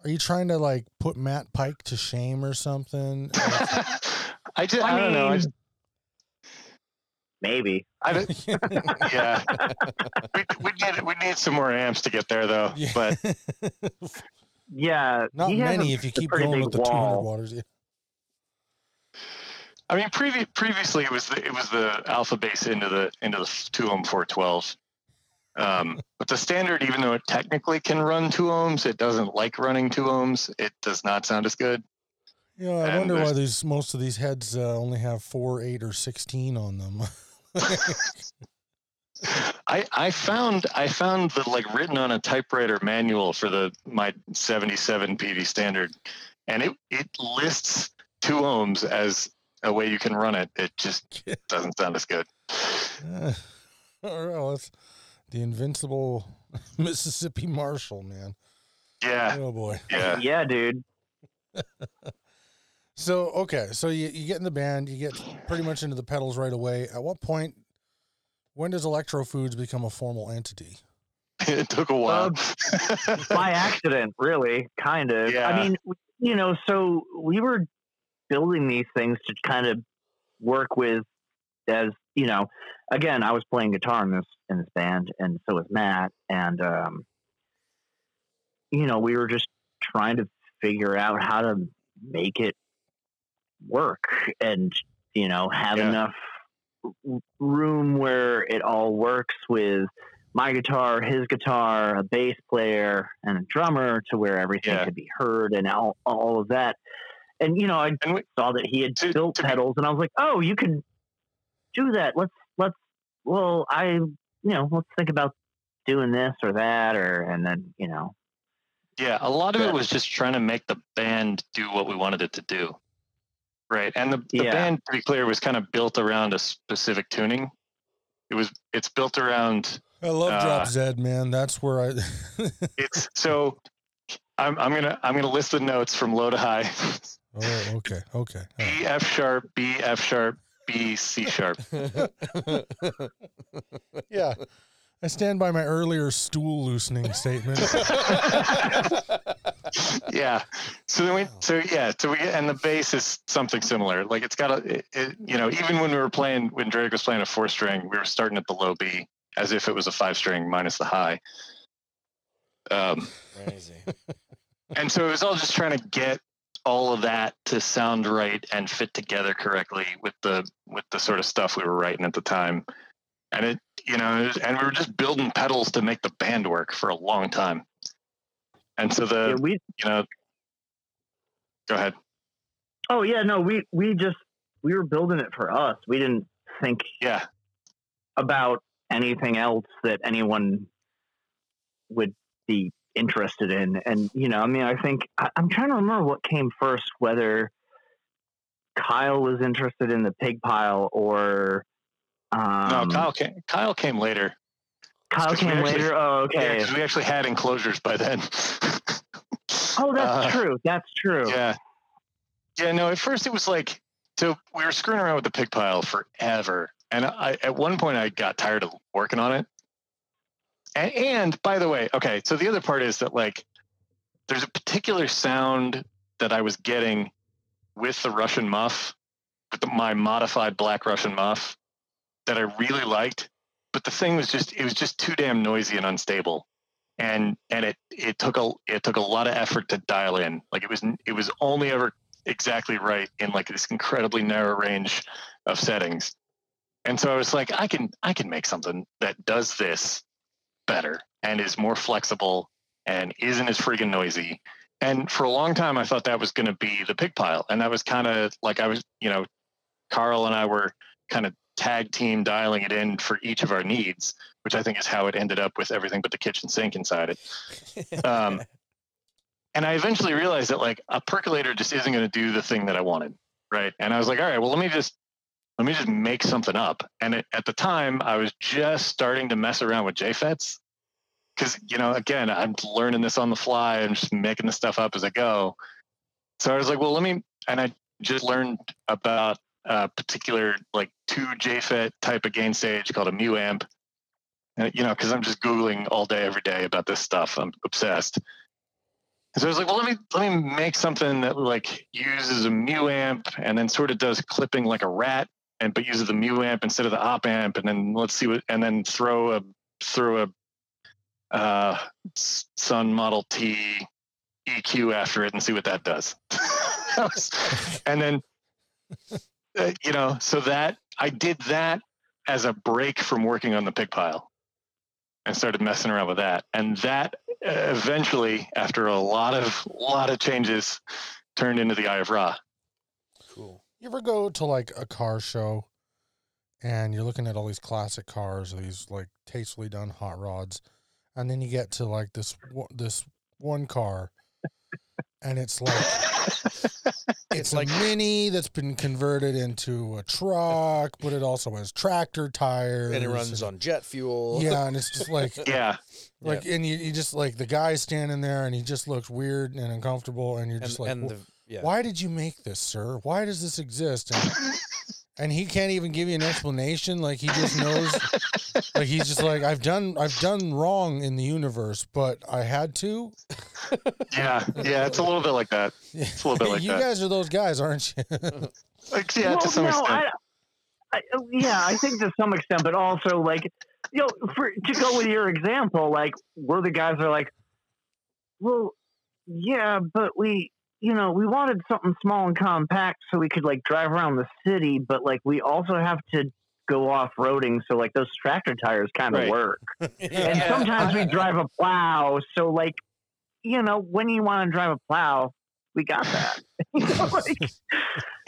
are are you trying to like put Matt Pike to shame or something? I just I, don't know. I, just, maybe. I don't, yeah, we, we need we need some more amps to get there though. Yeah. But Yeah, Not he has many a- if you keep going with the 200 waters. Yeah. I mean, previ- previously it was the it was the alpha bass into the into the two ohm four twelve. Um, but the standard, even though it technically can run two ohms, it doesn't like running two ohms. It does not sound as good. You know, I And wonder why these most of these heads uh, only have four, eight, or sixteen on them. I I found I found the like written on a typewriter manual for the my seventy seven Peavey standard, and it it lists two ohms as a way you can run it. It just doesn't sound as good. Uh, all right, well, the invincible Mississippi Marshall, man. Yeah, Oh boy. yeah. Yeah, dude. So okay, so you, you get in the band, you get pretty much into the pedals right away. At what point, when does Electrofoods become a formal entity? It took a while. Um, by accident, really, kind of. Yeah. I mean, you know, so we were building these things to kind of work with as you know. Again, I was playing guitar in this in this band, and so was Matt, and um, you know, we were just trying to figure out how to make it work, and you know, have Yeah. enough room where it all works with my guitar, his guitar, a bass player, and a drummer to where everything Yeah. could be heard and all, all of that. And, you know, I we- saw that he had to- built to be- pedals and I was like, oh, you can do that. Let's, let's, well, I, you know, let's think about doing this or that or, and then, you know, Yeah, a lot of Yeah. it was just trying to make the band do what we wanted it to do. Right. And the, the Yeah. band, to be clear, was kind of built around a specific tuning. It was it's built around I love Uh, Drop Zed, man. That's where I. it's so I'm I'm gonna I'm gonna list the notes from low to high. oh, okay, okay. All right. E F sharp, B F sharp, B C sharp. Yeah, I stand by my earlier stool loosening statement. yeah. So then we so yeah, so we and the bass is something similar. Like it's got a it, it, you know, even when we were playing when Drake was playing a four string, we were starting at the low B as if it was a five string minus the high. Um Crazy. and so it was all just trying to get all of that to sound right and fit together correctly with the with the sort of stuff we were writing at the time. And it you know it was- and we were just building pedals to make the band work for a long time. And so the yeah, we, you know go ahead. Oh yeah, no, we, we just, we were building it for us. We didn't think yeah. about anything else that anyone would be interested in. And, you know, I mean, I think I, I'm trying to remember what came first, whether Kyle was interested in the pig pile or um, no kyle came kyle came later Kyle came actually- later. Oh, yeah we actually had enclosures by then oh, that's uh, true. That's true. Yeah. Yeah, no, at first it was like so we were screwing around with the pig pile forever. And I at one point I got tired of working on it. And, and by the way, okay, so the other part is that like there's a particular sound that I was getting with the Russian muff, with the, my modified black Russian muff that I really liked. But the thing was just it was just too damn noisy and unstable. And and it it took a it took a lot of effort to dial in. Like it was it was only ever exactly right in like this incredibly narrow range of settings. And so I was like, I can I can make something that does this better and is more flexible and isn't as friggin' noisy. And for a long time, I thought that was going to be the pig pile, and that was kind of like I was, you know, Carl and I were kind of tag team dialing it in for each of our needs, which I think is how it ended up with everything but the kitchen sink inside it. Um, and I eventually realized that like a percolator just isn't going to do the thing that I wanted, right? And I was like, all right, well, let me just let me just make something up. And it, at the time, I was just starting to mess around with JFETs because you know, again, I'm learning this on the fly. I'm just making the stuff up as I go. So I was like, well, let me, and I just learned about a particular like two JFET type of gain stage called a mu amp. And, you know, because I'm just googling all day, every day about this stuff. I'm obsessed. And so I was like, well, let me let me make something that like uses a mu amp and then sort of does clipping like a rat, and but uses the mu amp instead of the op amp, and then let's see what, and then throw a throw a uh, Sunn Model T EQ after it and see what that does. and then, uh, you know, so that I did that as a break from working on the pig pile and started messing around with that. And that uh, eventually, after a lot of lot of changes, turned into the Eye of Ra. You ever go to like a car show and you're looking at all these classic cars, these like tastefully done hot rods, and then you get to like this one- this one car, and it's like it's like mini that's been converted into a truck, but it also has tractor tires, And it runs on jet fuel. Yeah, and it's just like Yeah, like and you, you just like the guy's standing there and he just looks weird and uncomfortable, and you're And, just like, and the yeah. why did you make this, sir? Why does this exist? And, and he can't even give you an explanation. Like he just knows. like he's just like I've done I've done wrong in the universe, but I had to. yeah, yeah. It's a little bit like that. It's a little bit like you that. guys are those guys, aren't you? Like, yeah, well, to some no, extent. I, I, yeah, I think to some extent, but also like, you know, for, to go with your example, like, we're the guys that are like, well, yeah, but we, you know, we wanted something small and compact so we could like drive around the city, but like we also have to go off roading, so like those tractor tires kind of Right. work. And sometimes we drive a plow, so like, you know, when you want to drive a plow, we got that. You know, like,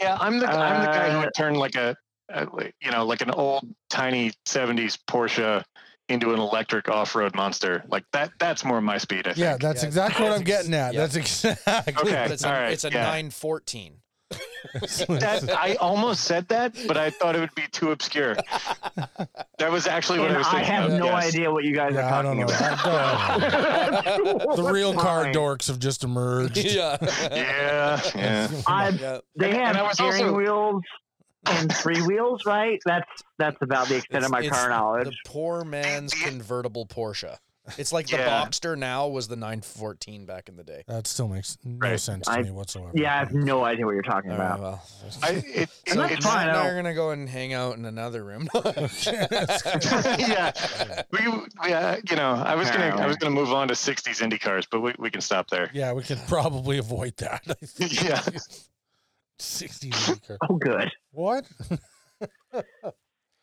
Yeah, I'm the I'm the guy who Uh, would turn like a, a you know like an old tiny '70s Porsche into an electric off-road monster. Like that. That's more my speed. I think. yeah, that's Yeah, exactly what I'm getting at. yeah. That's exactly. Okay. It's a, all right, it's a yeah. 914. That, I almost said that, but I thought it would be too obscure. That was actually what and I was thinking. I have of, no yes. idea what you guys Yeah, I are don't talking know. about. the real car dorks have just emerged. yeah. Yeah, yeah. I, yeah. they have and I was steering also- wheels and three wheels, right? That's that's about the extent It's- of my it's car knowledge. The poor man's convertible Porsche. It's like the Yeah. Boxster now was the 914 back in the day. That still makes no Right. sense to I- me whatsoever. yeah, I have no idea what you're talking All right, about. well. I, it, And that's it's, fine, Now you're gonna go and hang out in another room. yeah, we, we uh, you know, I was gonna, I was gonna move on to '60s Indy cars, but we, we can stop there. Yeah, we could probably avoid that. Yeah. 60 acre. Oh, good. What?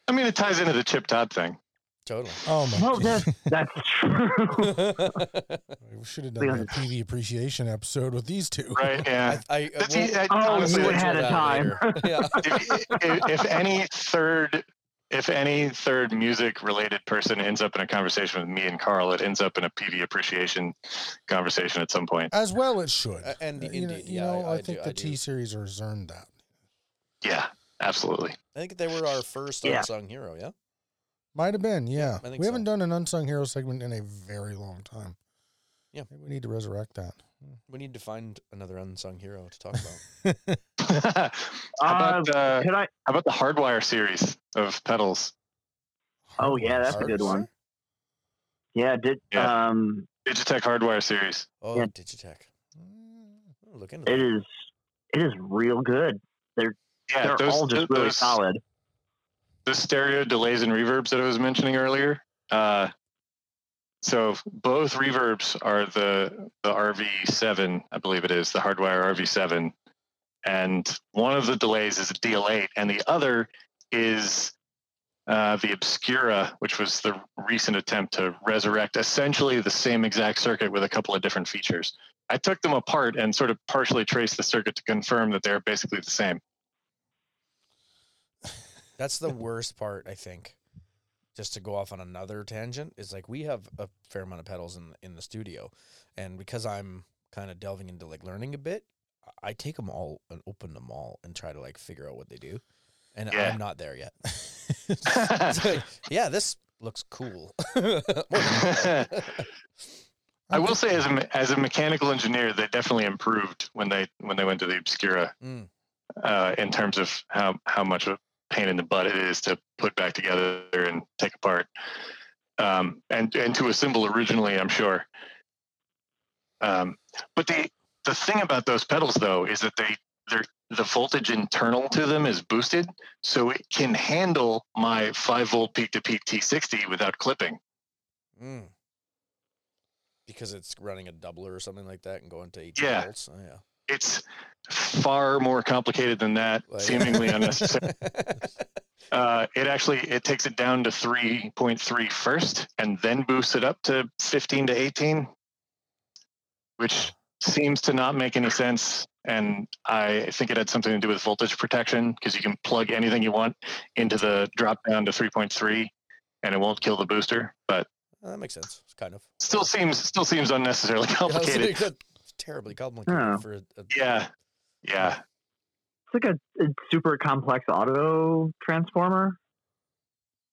I mean, it ties into the Chip Todd thing. totally. Oh my Well, god. that's, that's true. We should have done a Peavey appreciation episode with these two. Right? Yeah. I, I, That's- we'll- I- Oh, honestly, you we'll had a time. yeah. if, if, if any third if any third music related person ends up in a conversation with me and Carl, it ends up in a Peavey appreciation conversation at some point. As well, it should. Uh, and Uh, you know, indeed, you yeah, know, I- I, I think do- the T series has earned that. Yeah, absolutely. I think they were our first Yeah. unsung hero. Yeah. Might have been, yeah. I think we haven't done an unsung hero segment in a very long time. Yeah. Maybe we need to resurrect that. We need to find another unsung hero to talk about. how about uh, Could I? how about the Hardwire series of pedals? Oh, yeah, that's a good one. Yeah, did Yeah. um, Digitech Hardwire series. Oh, Yeah. Digitech. Mm. Oh, look into it that. is it is real good. Yeah, They're those, all just really those- solid. the stereo delays and reverbs that I was mentioning earlier. Uh, so both reverbs are the the RV7, I believe it is the Hardwire RV7, and one of the delays is a DL8, and the other is uh, the Obscura, which was the recent attempt to resurrect essentially the same exact circuit with a couple of different features. I took them apart and sort of partially traced the circuit to confirm that they're basically the same. That's the worst part, I think. Just to go off on another tangent, is like we have a fair amount of pedals in in the studio, and because I'm kind of delving into like learning a bit, I- take them all and open them all and try to like figure out what they do, and Yeah. I'm not there yet. Like, yeah, this looks cool. I will say, as a as a mechanical engineer, they definitely improved when they when they went to the Obscura Mm. uh, in terms of how how much of a pain in the butt it is to put back together and take apart, um, and and to assemble originally. I'm sure. Um, but the the thing about those pedals, though, is that they they're the voltage internal to them is boosted, so it can handle my five volt peak to peak T60 without clipping. Mm. Because it's running a doubler or something like that and going to 18 Yeah. volts. Oh, yeah. It's far more complicated than that Like- seemingly unnecessary uh, it actually it takes it down to 3.3 first and then boosts it up to 15 to 18 which seems to not make any sense and i think it had something to do with voltage protection because you can plug anything you want into the drop down to 3.3 and it won't kill the booster but that makes sense. It's kind of. still seems still seems unnecessarily Yeah, I was complicated terribly complicated Yeah. for a, a yeah yeah It's like a, a super complex auto transformer,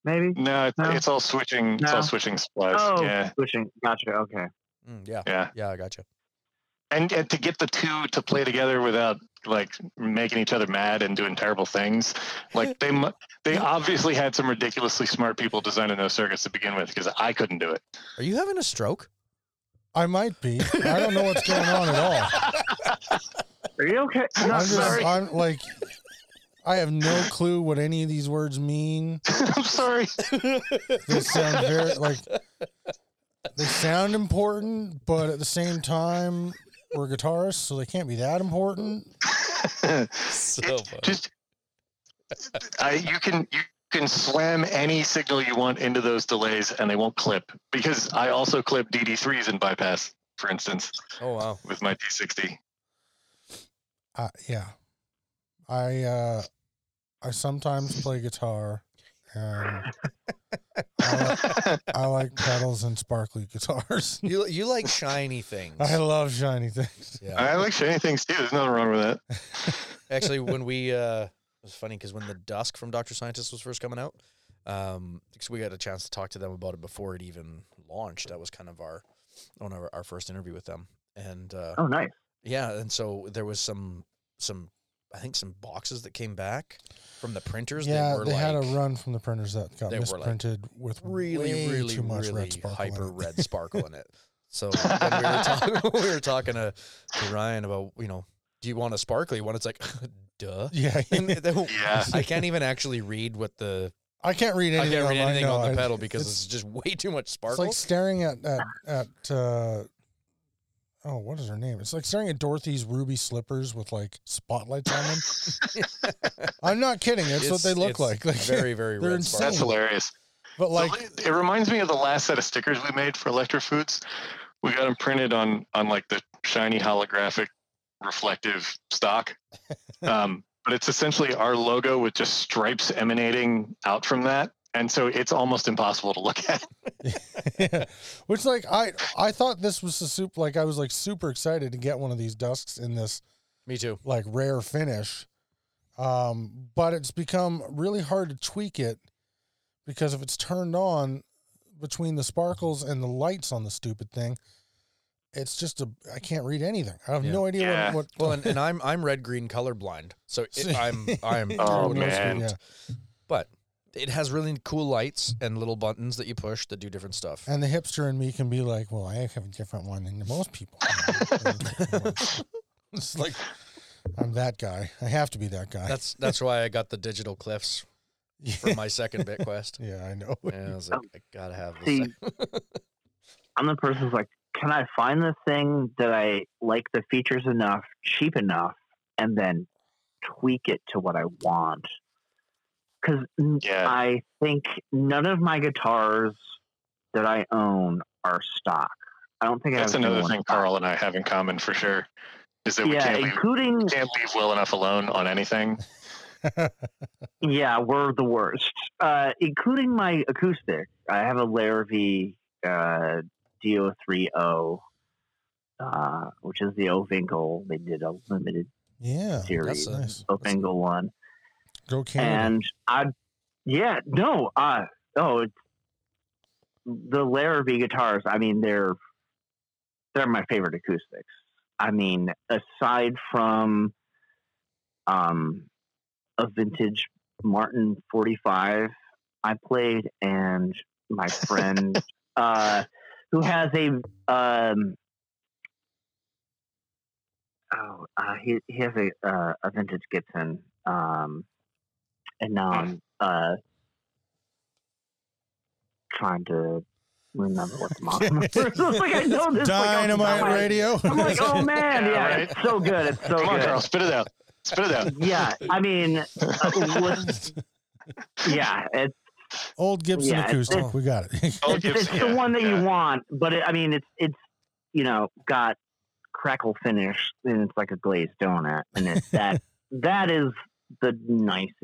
maybe. No, it's, No? it's all switching. It's all switching supplies. Oh, Yeah, switching. Gotcha. Okay. Mm, yeah. yeah. Yeah, I gotcha. And, and to get the two to play together without like making each other mad and doing terrible things, like they they obviously had some ridiculously smart people designing those circuits to begin with because I couldn't do it. Are you having a stroke? I might be. I don't know what's going on at all. Are you okay? No, I'm just, sorry. I'm like, I have no clue what any of these words mean. I'm sorry. They sound very like they sound important, but at the same time, we're guitarists, so they can't be that important. So funny. Just I, you can you can slam any signal you want into those delays and they won't clip because I also clip DD3s in bypass, for instance, Oh wow. with my T60. Uh, yeah, I uh, I sometimes play guitar, and I, li- I like pedals and sparkly guitars. You you like shiny things. I love shiny things. yeah. I like shiny things too. There's nothing wrong with that. Actually, when we uh, it was funny because when the Dusk from Doctor Scientist was first coming out, um, because we got a chance to talk to them about it before it even launched. That was kind of our one of our, our first interview with them, and uh, oh, nice. yeah, and so there was some some I think some boxes that came back from the printers. Yeah, they like had a run from the printers that got were, like, misprinted with really, really, too much really red sparkle. hyper red sparkle in it. So when we were talking, we were talking to, to Ryan about, you know, do you want a sparkly one? It's like, duh. Yeah, And they don't- Yeah. I can't even actually read what the I can't read I anything. can't read online, anything no, on the I- pedal because it's, it's, just way too much sparkle. it's like staring at at at. Uh, oh, what is her name? It's like staring at Dorothy's ruby slippers with like spotlights on them. I'm not kidding. That's what they look it's like. Like, very, very they're red insane. That's hilarious. but like, it- it reminds me of the last set of stickers we made for Electrofoods. We got them printed on on like the shiny holographic reflective stock. Um, but it's essentially our logo with just stripes emanating out from that. And so it's almost impossible to look at. yeah. which like I I thought this was a super. Like I was like super excited to get one of these dusks in this Me too. like rare finish. Um, but it's become really hard to tweak it because if it's turned on between the sparkles and the lights on the stupid thing, it's just a I can't read anything. I have Yeah. no idea Yeah. what, what Well, and, and I'm I'm red green colorblind, so it, I'm I'm Oh, totally man. screwed. But it has really cool lights and little buttons that you push that do different stuff. And the hipster in me can be like, well, I have a different one than most people. it's like, I'm that guy. I have to be that guy. That's that's why I got the digital cliffs for my second BitQuest. yeah, I know. And I was like, I gotta have this. I'm the person who's like, can I find the thing that I like the features enough, cheap enough, and then tweak it to what I want? Because Yeah. I think none of my guitars that I own are stock. I don't think That's have another thing stock. Carl and I have in common for sure. Is that we Yeah, can't leave, including can't leave well enough alone on anything. Yeah, we're the worst. Uh, including my acoustic. I have a Larrivee uh, DO30, uh, which is the Ovangkol. They did a limited yeah, series, That's nice. Ovangkol one. Go Canada. And I, yeah, no, uh, oh, it's, the Larrivee guitars, I mean, they're, they're my favorite acoustics. I mean, aside from, um, a vintage Martin 45 I played and my friend, uh, who has a, um, oh, uh, he, he has a, uh, a vintage Gibson, um, and now I'm uh, trying to remember what the model is. It's like I know this like, off the top of Dynamite my head. radio. I'm like, oh man, Yeah, yeah, right. it's so good. It's so Come on, good. Spit it out. Spit it out. Yeah, I mean, uh, what's- yeah, it's Old Gibson Yeah, acoustic. it's- we got it. It's, Gibson, it's yeah, the one that yeah. you want, but it, I mean, it's it's you know got crackle finish and it's like a glazed donut, and it's that that is the nicest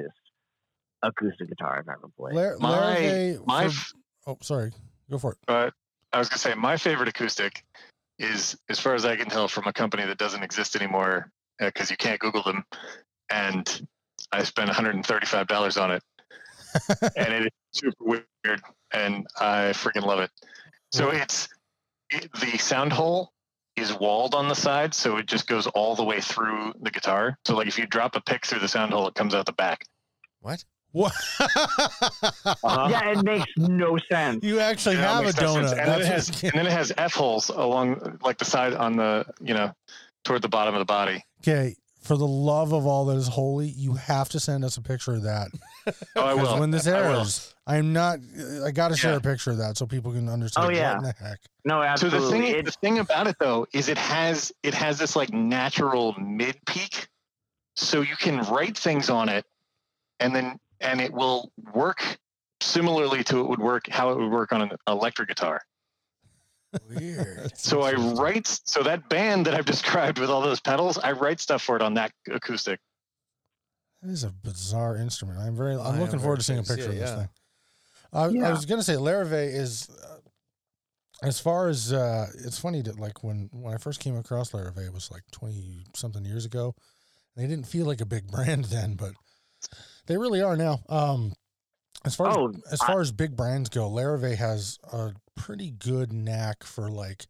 acoustic guitar I've ever played. Lar- My Larrivee my for- oh, sorry. Go for it. But I was gonna say my favorite acoustic is, as far as I can tell, from a company that doesn't exist anymore uh, because you can't Google them, and I spent 135 dollars on it, and it is super weird, and I freaking love it. So it's it, the sound hole is walled on the side, so it just goes all the way through the guitar. So like if you drop a pick through the sound hole, it comes out the back. What? What? Uh-huh. yeah, it makes no sense. you actually Yeah, have a makes no sense. donut. And then, it has, and then it has F holes along like the side on the you know toward the bottom of the body. okay. For the love of all that is holy, you have to send us a picture of that. Oh, I Because will. when this airs, I'm not. I got to share Yeah. a picture of that so people can understand. Oh, yeah. What in the heck? No, So absolutely. the thing, It- the thing about it though is it has it has this like natural mid peak, so you can write things on it, and then and it will work similarly to it would work how it would work on an electric guitar. Weird. So I write so that band that I've described with all those pedals, I write stuff for it on that acoustic. That is a bizarre instrument. I'm very. I I'm am looking forward to seeing a picture Yeah, of this yeah. thing. I, I was gonna say Larrivee is, uh, as far as uh, it's funny that like when when I first came across Larrivee, it was like twenty something years ago. They didn't feel like a big brand then, but they really are now. Um, as far Oh, as as far as big brands go, Larrivee has a pretty good knack for like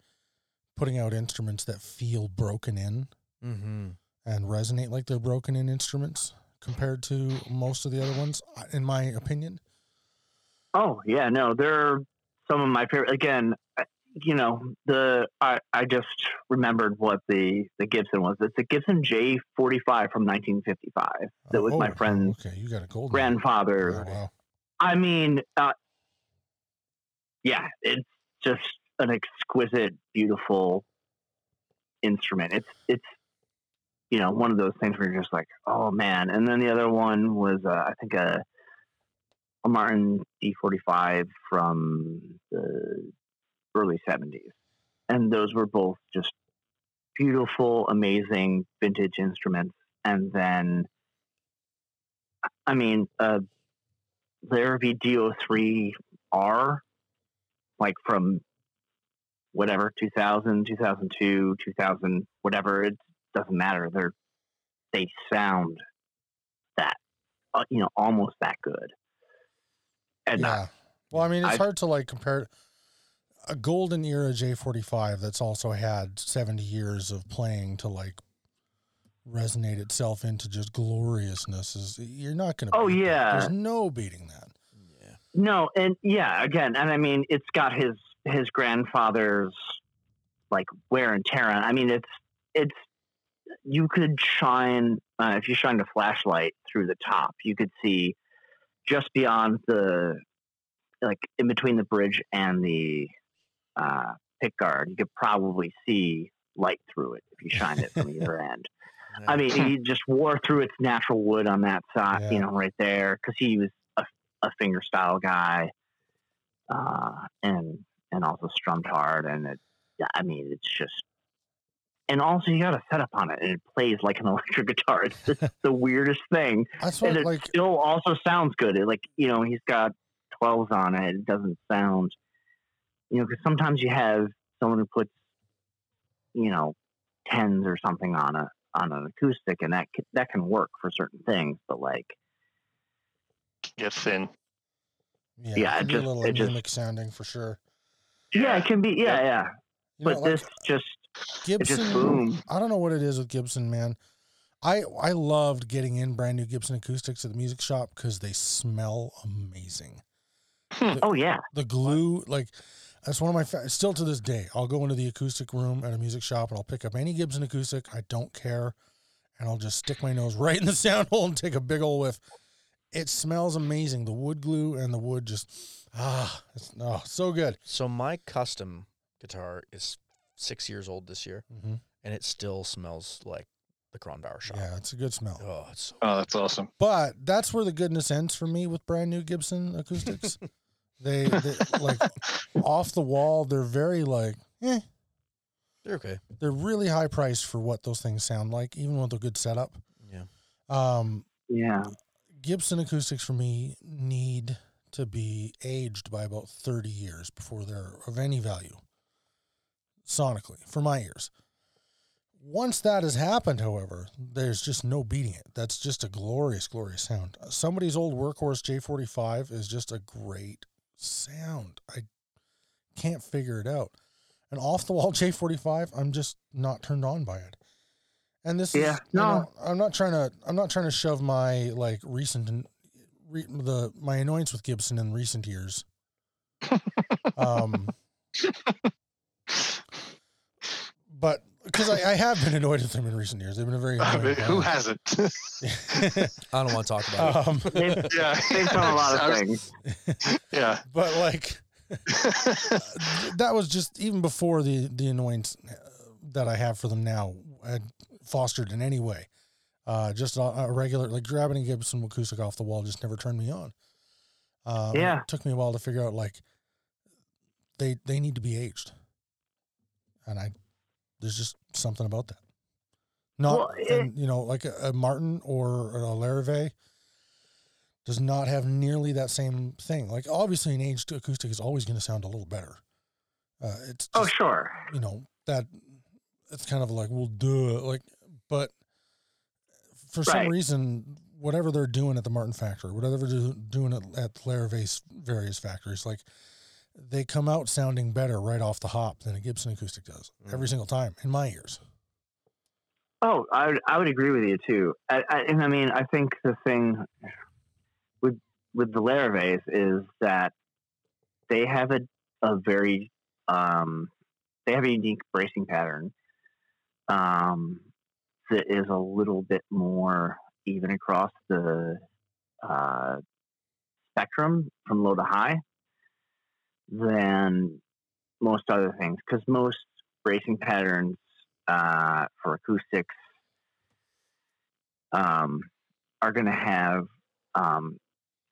putting out instruments that feel broken in Mm-hmm. and resonate like they're broken in instruments compared to most of the other ones, uh, in my opinion. Oh yeah, no, they're some of my favorite. Again, you know, the I, I just remembered what the the Gibson was. It's a Gibson J forty five from nineteen fifty five. That was my Oh, friend's Okay, you got a gold. grandfather. Oh, wow. I mean, uh, yeah, it's just an exquisite, beautiful instrument. It's it's you know one of those things where you're just like, oh man. And then the other one was uh, I think a a Martin D45 from the early 70s, and those were both just beautiful, amazing vintage instruments. And then, I mean, uh, Larrivee DO3R, like from whatever 2000, 2002, 2000, whatever. It doesn't matter. They're they sound that uh, you know almost that good. And Yeah. Well, I mean, it's I- hard to like compare a golden era J45 that's also had 70 years of playing to like resonate itself into just gloriousness is you're not going to Oh, yeah. There's no beating that. Yeah. No, and yeah, again, and I mean, it's got his his grandfather's like wear and tear on. I mean, it's it's you could shine uh, if you shined a flashlight through the top, you could see just beyond the like in between the bridge and the uh, pick guard. You could probably see light through it if you shined it from either end. I mean, he just wore through its natural wood on that side, Yeah. you know, right there, because he was a, a finger style guy, uh, and and also strummed hard, and it, I mean, it's just, and also you got a setup on it, and it plays like an electric guitar. It's just the weirdest thing, That's and it like still also sounds good. It, like you know, he's got twelves on it. It doesn't sound, you know, because sometimes you have someone who puts, you know, tens or something on a on an acoustic, and that can, that can work for certain things. But like, Get thin. yeah, yeah, it it can be a just- little it just- sounding for sure. yeah, it can be, yeah, yeah. You know, But like, this just Gibson, just boom. I don't know what it is with Gibson, man. I I loved getting in brand new Gibson acoustics at the music shop because they smell amazing. Hmm. Oh yeah, The glue, like that's one of my fa- still to this day. I'll go into the acoustic room at a music shop and I'll pick up any Gibson acoustic. I don't care, and I'll just stick my nose right in the sound hole and take a big old whiff. It smells amazing. The wood glue and the wood just ah, it's oh so good. So my custom guitar is six years old this year, hmm and it still smells like the Kronbauer shop. Yeah, it's a good smell. Oh, it's so Oh, that's awesome. But that's where the goodness ends for me with brand new Gibson acoustics. they, they like off the wall. They're very like, eh. they're okay. They're really high priced for what those things sound like, even with a good setup. Yeah. Um, yeah. Gibson acoustics for me need to be aged by about thirty years before they're of any value sonically for my ears. Once that has happened, however, there's just no beating it. That's just a glorious, glorious sound. Somebody's old workhorse J45 is just a great sound. I can't figure it out. An off the wall J45, I'm just not turned on by it. And this Yeah, is you no. know, I'm not trying to I'm not trying to shove my like recent and re, the my annoyance with Gibson in recent years. um but because I, I have been annoyed with them in recent years. They've been a very I annoying mean, who hasn't? I don't want to talk about it. um, They've, yeah. they've done a lot of things. Yeah. but like that was just even before the the annoyance uh, that I have for them now had fostered in any way. Uh, just a, a regular like grabbing a Gibson acoustic off the wall just never turned me on. Uh, Yeah. it took me a while to figure out like they they need to be aged, and I there's just something about that. Not Well, it- and, you know like a, a Martin or a Larrivee does not have nearly that same thing. Like obviously an aged acoustic is always going to sound a little better. Uh, it's Oh sure. you know that it's kind of like well duh like but for some reason whatever they're doing at the Martin factory whatever they're do- doing at, at Larrivee's various factories like they come out sounding better right off the hop than a Gibson acoustic does every Mhm. single time in my ears. Oh, I would, I would agree with you too. I, I, and I mean, I think the thing with with the Larrivee's is that they have a a very um, they have a unique bracing pattern um, that is a little bit more even across the uh, spectrum from low to high than most other things because most bracing patterns uh, for acoustics um, are going to have um,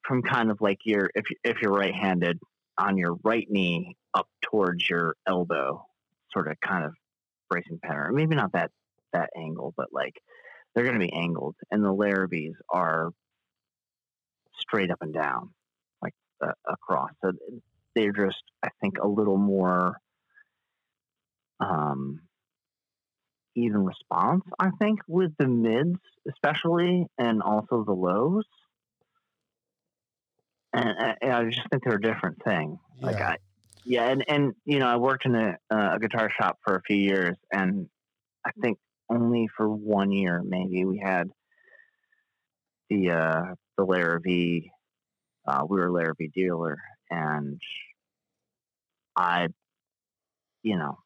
from kind of like your if if you're right-handed on your right knee up towards your elbow, sort of kind of bracing pattern. Maybe not that that angle, but like they're going to be angled, and the Larrivees are straight up and down, like uh, across. So they're just, I think, a little more um, even response. I think with the mids, especially, and also the lows. And, and I just think they're a different thing. Like Yeah. I, yeah, and and you know, I worked in a, a guitar shop for a few years, and I think only for one year maybe we had the uh, the Larrivee. Uh, we were a Larrivee dealer, and I, you know,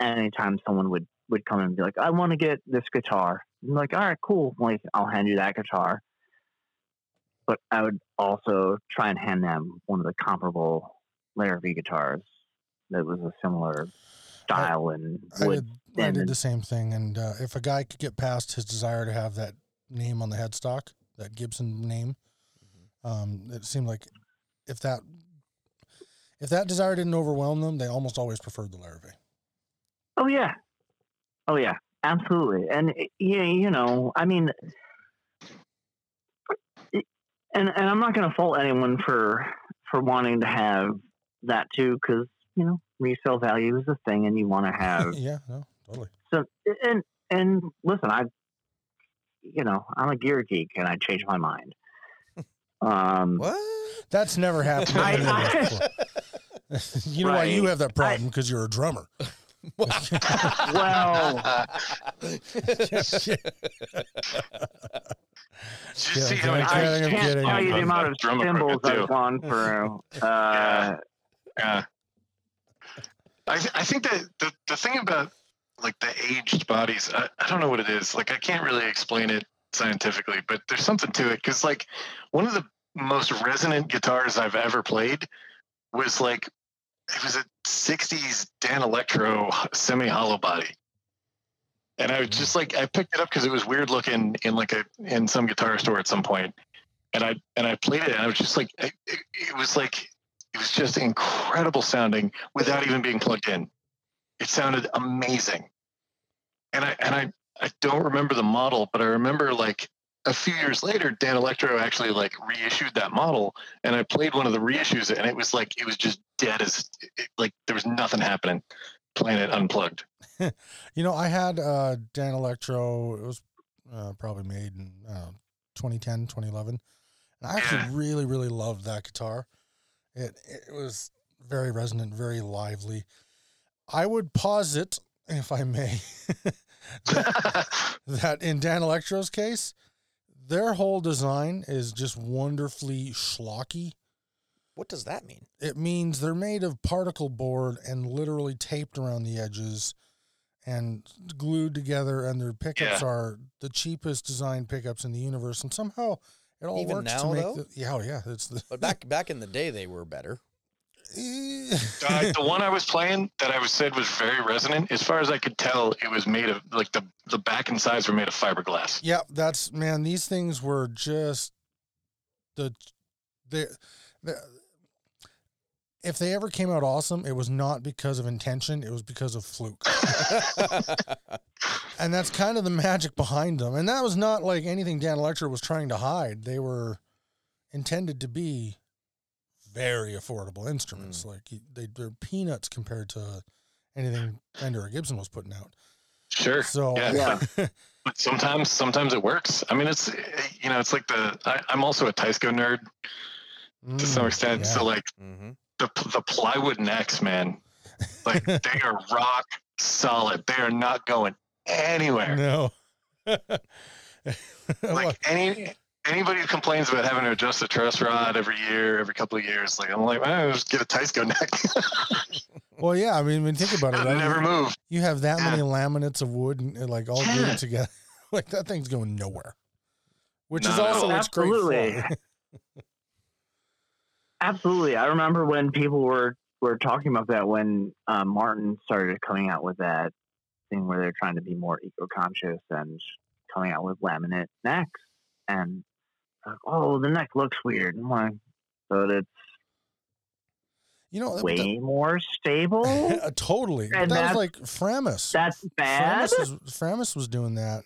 anytime someone would would come and be like, I want to get this guitar. I'm like, all right, cool. Like, I'll hand you that guitar. But I would also try and hand them one of the comparable Larrivee guitars that was a similar style and I wood. did, I did the same thing. And uh, if a guy could get past his desire to have that name on the headstock, that Gibson name, um, it seemed like if that if that desire didn't overwhelm them, they almost always preferred the Larrivee. Oh yeah, oh yeah, absolutely. And yeah, you know, I mean, and and I'm not going to fault anyone for for wanting to have that too, because you know, resale value is a thing, and you want to have yeah, no, totally. so. And and listen, I, you know, I'm a gear geek, and I change my mind. Um, What? That's never happened. I- any of us I- you know why you have that problem because you're a drummer. well, Did you see how many I'm I can't tell you the amount of drummer cymbals too. I've gone through. Uh, Yeah. I, th- I think that the, the thing about like the aged bodies, I, I don't know what it is. Like I can't really explain it scientifically, but there's something to it. Because like one of the most resonant guitars I've ever played was like it was a '60s Danelectro semi hollow body, and I was just like I picked it up because it was weird looking in like a in some guitar store at some point, and I and I played it and I was just like it, it, it was like it was just incredible sounding without even being plugged in. It sounded amazing. And I and I I don't remember the model, but I remember like a few years later, Danelectro actually like reissued that model, and I played one of the reissues, and it was like it was just dead as it, like there was nothing happening. Playing it unplugged. You know, I had uh, Danelectro. It was uh, probably made in uh, 2010, 2011. And I actually really, really loved that guitar. It it was very resonant, very lively. I would posit, if I may, that in Danelectro's case, their whole design is just wonderfully schlocky. What does that mean? It means they're made of particle board and literally taped around the edges and glued together, and their pickups Yeah. are the cheapest design pickups in the universe. And somehow it all Even works now, to make though? the yeah, oh yeah, it's the But back back in the day, they were better. Uh, the one I was playing that I was said was very resonant. As far as I could tell, it was made of like the the back and sides were made of fiberglass. Yeah, that's man. These things were just the the, the if they ever came out awesome, it was not because of intention. It was because of fluke, and that's kind of the magic behind them. And that was not like anything Danelectro was trying to hide. They were intended to be very affordable instruments. Like they, they're peanuts compared to anything Fender or Gibson was putting out. Sure. So Yeah. Yeah. But sometimes, sometimes it works. I mean, it's you know, it's like the. I, I'm also a Teisco nerd to some Mm, extent. yeah. So like hmm the the plywood necks, man, like they are rock solid. They are not going anywhere. No. Like any anybody who complains about having to adjust the truss rod every year, every couple of years, like I'm like, well, just get a Teisco neck. well, yeah. I mean, when you think about it, It'll right? never move. you have that Yeah. many laminates of wood and, and, like all Yeah. glued together. like that thing's going nowhere. Which is No, no. also Oh, what's great absolutely. for. Absolutely. I remember when people were were talking about that when um, Martin started coming out with that thing where they're trying to be more eco conscious and coming out with laminate necks and like, oh the neck looks weird. I'm like, but it's You know, way that- more stable. totally. And that was that's- like Framus. That's bad. Framus was, Framus was doing that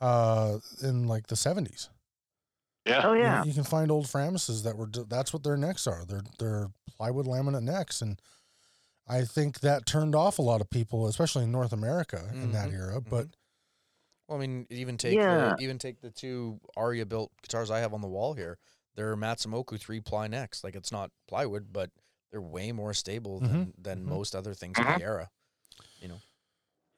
uh, in like the seventies. Yeah. Oh yeah. You, can find old Framuses that were that's what their necks are. They're they're plywood laminate necks, and I think that turned off a lot of people, especially in North America in that Mhm, era. But Well, I mean, even take Yeah. the, even take the two Aria built guitars I have on the wall here. They're Matsumoku three ply necks. Like it's not plywood, but they're way more stable than than mhm. most other things in Mhm. the era.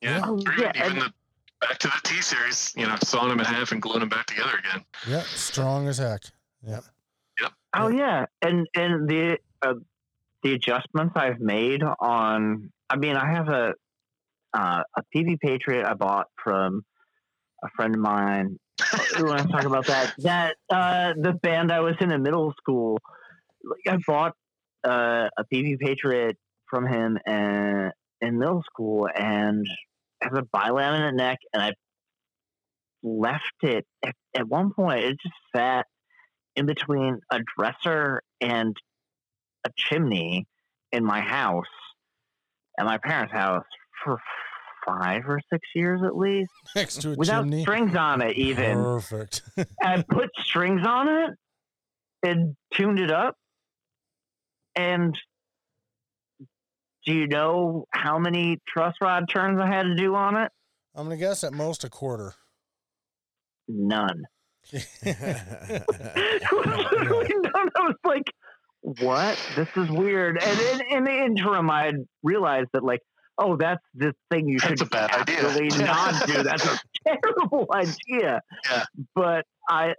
Yeah. Oh, yeah, Even the back to the T series, you know, sawing them in half and gluing them back together again. yeah, strong as heck. Yeah. Oh yeah, and and the uh, the adjustments I've made on. I mean, I have a uh, a Peavey Patriot I bought from a friend of mine. we want to talk about that. That uh, the band I was in in middle school. Like I bought uh, a Peavey Patriot from him and in middle school, and has a bilaminate neck, and I left it at, at one point. It just sat in between a dresser and a chimney in my house, at my parents' house, for five or six years at least, Next to a without chimney. strings on it. Even Perfect. I put strings on it and tuned it up. And do you know how many truss rod turns I had to do on it? I'm gonna guess at most a quarter. None. Literally none. I was like, what? This is weird. And in, in the interim, I realized that, like, oh, that's the thing you That's should a bad idea. absolutely not do. That's a terrible idea. Yeah. But I,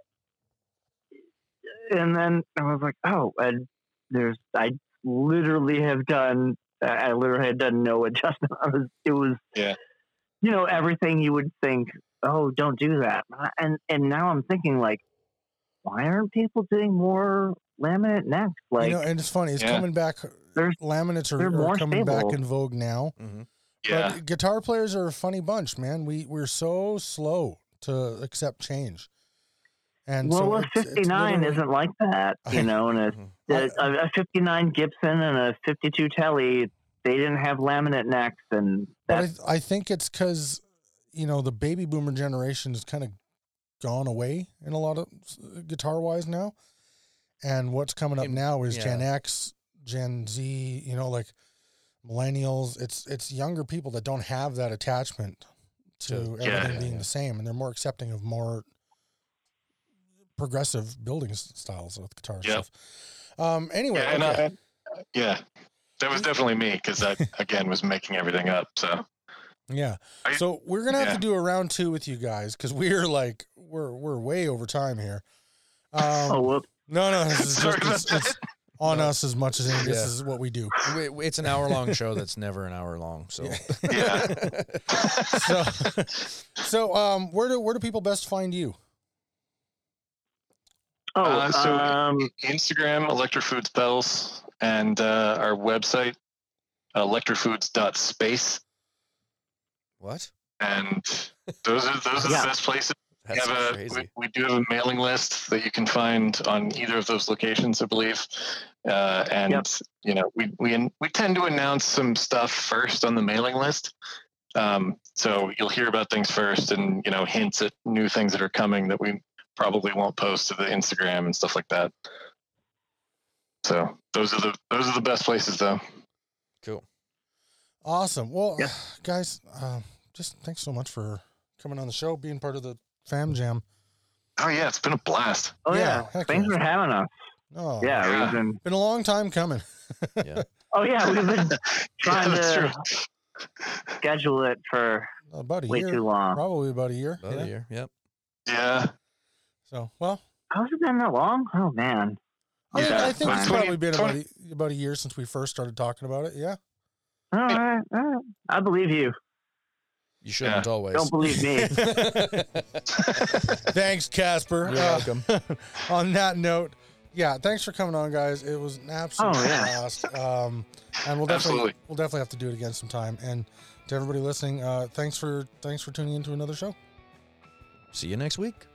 and then I was like, oh, and there's, I literally have done, I literally had done no adjustment. I was, it was, Yeah. you know, everything you would think, oh, don't do that. And, and now I'm thinking, like, why aren't people doing more laminate necks? Like, you know, and it's funny. It's Yeah. coming back. There's- Laminates are, they're are more coming back in vogue now. Mhm. Yeah. But guitar players are a funny bunch, man. We we're so slow to accept change. And well, so a it's- it's 59 literally- isn't like that, you know, and a, Mhm. a, a 59 Gibson and a 52 Tele, they didn't have laminate necks, and But that's I, I think it's because you know the baby boomer generation has kind of gone away in a lot of guitar wise now, and what's coming up now is Gen. X, Gen Z. You know, like millennials. It's it's younger people that don't have that attachment to Yeah. everything Yeah, being yeah. the same, and they're more accepting of more progressive building styles with guitar Yep. stuff. Um. Anyway, Yeah, okay. I, yeah, that was definitely me because I again was making everything up. So Yeah. I- So we're gonna have yeah. to do a round two with you guys because we're like we're we're way over time here. Um, oh, whoops. No, no, this is just it's, it's on us as much as any, this Yeah. is what we do. We- we- It's an hour long show that's never an hour long. So Yeah. So, so um, where do where do people best find you? Oh, Uh, so- um, Instagram Electrofoods Bells and uh, our website electrofoods.space what? and those are those are Yeah. the best places. We, That's have a, crazy. we, we do have a mailing list that you can find on either of those locations, I believe. Uh, and Yep. you know, we we we tend to announce some stuff first on the mailing list. Um, so you'll hear about things first, and you know, hints at new things that are coming that we probably won't post to the Instagram and stuff like that. So those are the those are the best places, though. Cool. Awesome. Well, Yeah. guys, um, just thanks so much for coming on the show, being part of the Fam Jam. Oh yeah, it's been a blast. oh yeah, yeah, heck thanks yeah. for having us. Oh, Yeah, Yeah. we've been. been a long time coming. yeah. Oh yeah, we've been trying yeah, to true. schedule it for About a way year, too long. probably about a year. About yeah. a year. Yep. Yeah, So, well, How's it been that long? Oh man. yeah, Okay, I think it's probably been about a, about a year since we first started talking about it. Yeah. All right, all right. I believe you. You shouldn't always. Don't believe me. Thanks, Kasper. You're Uh, welcome. on that note, yeah, thanks for coming on, guys. It was an absolute Oh, yeah. blast. Um, and we'll definitely Absolutely. we'll definitely have to do it again sometime. And to everybody listening, uh, thanks for thanks for tuning into another show. See you next week.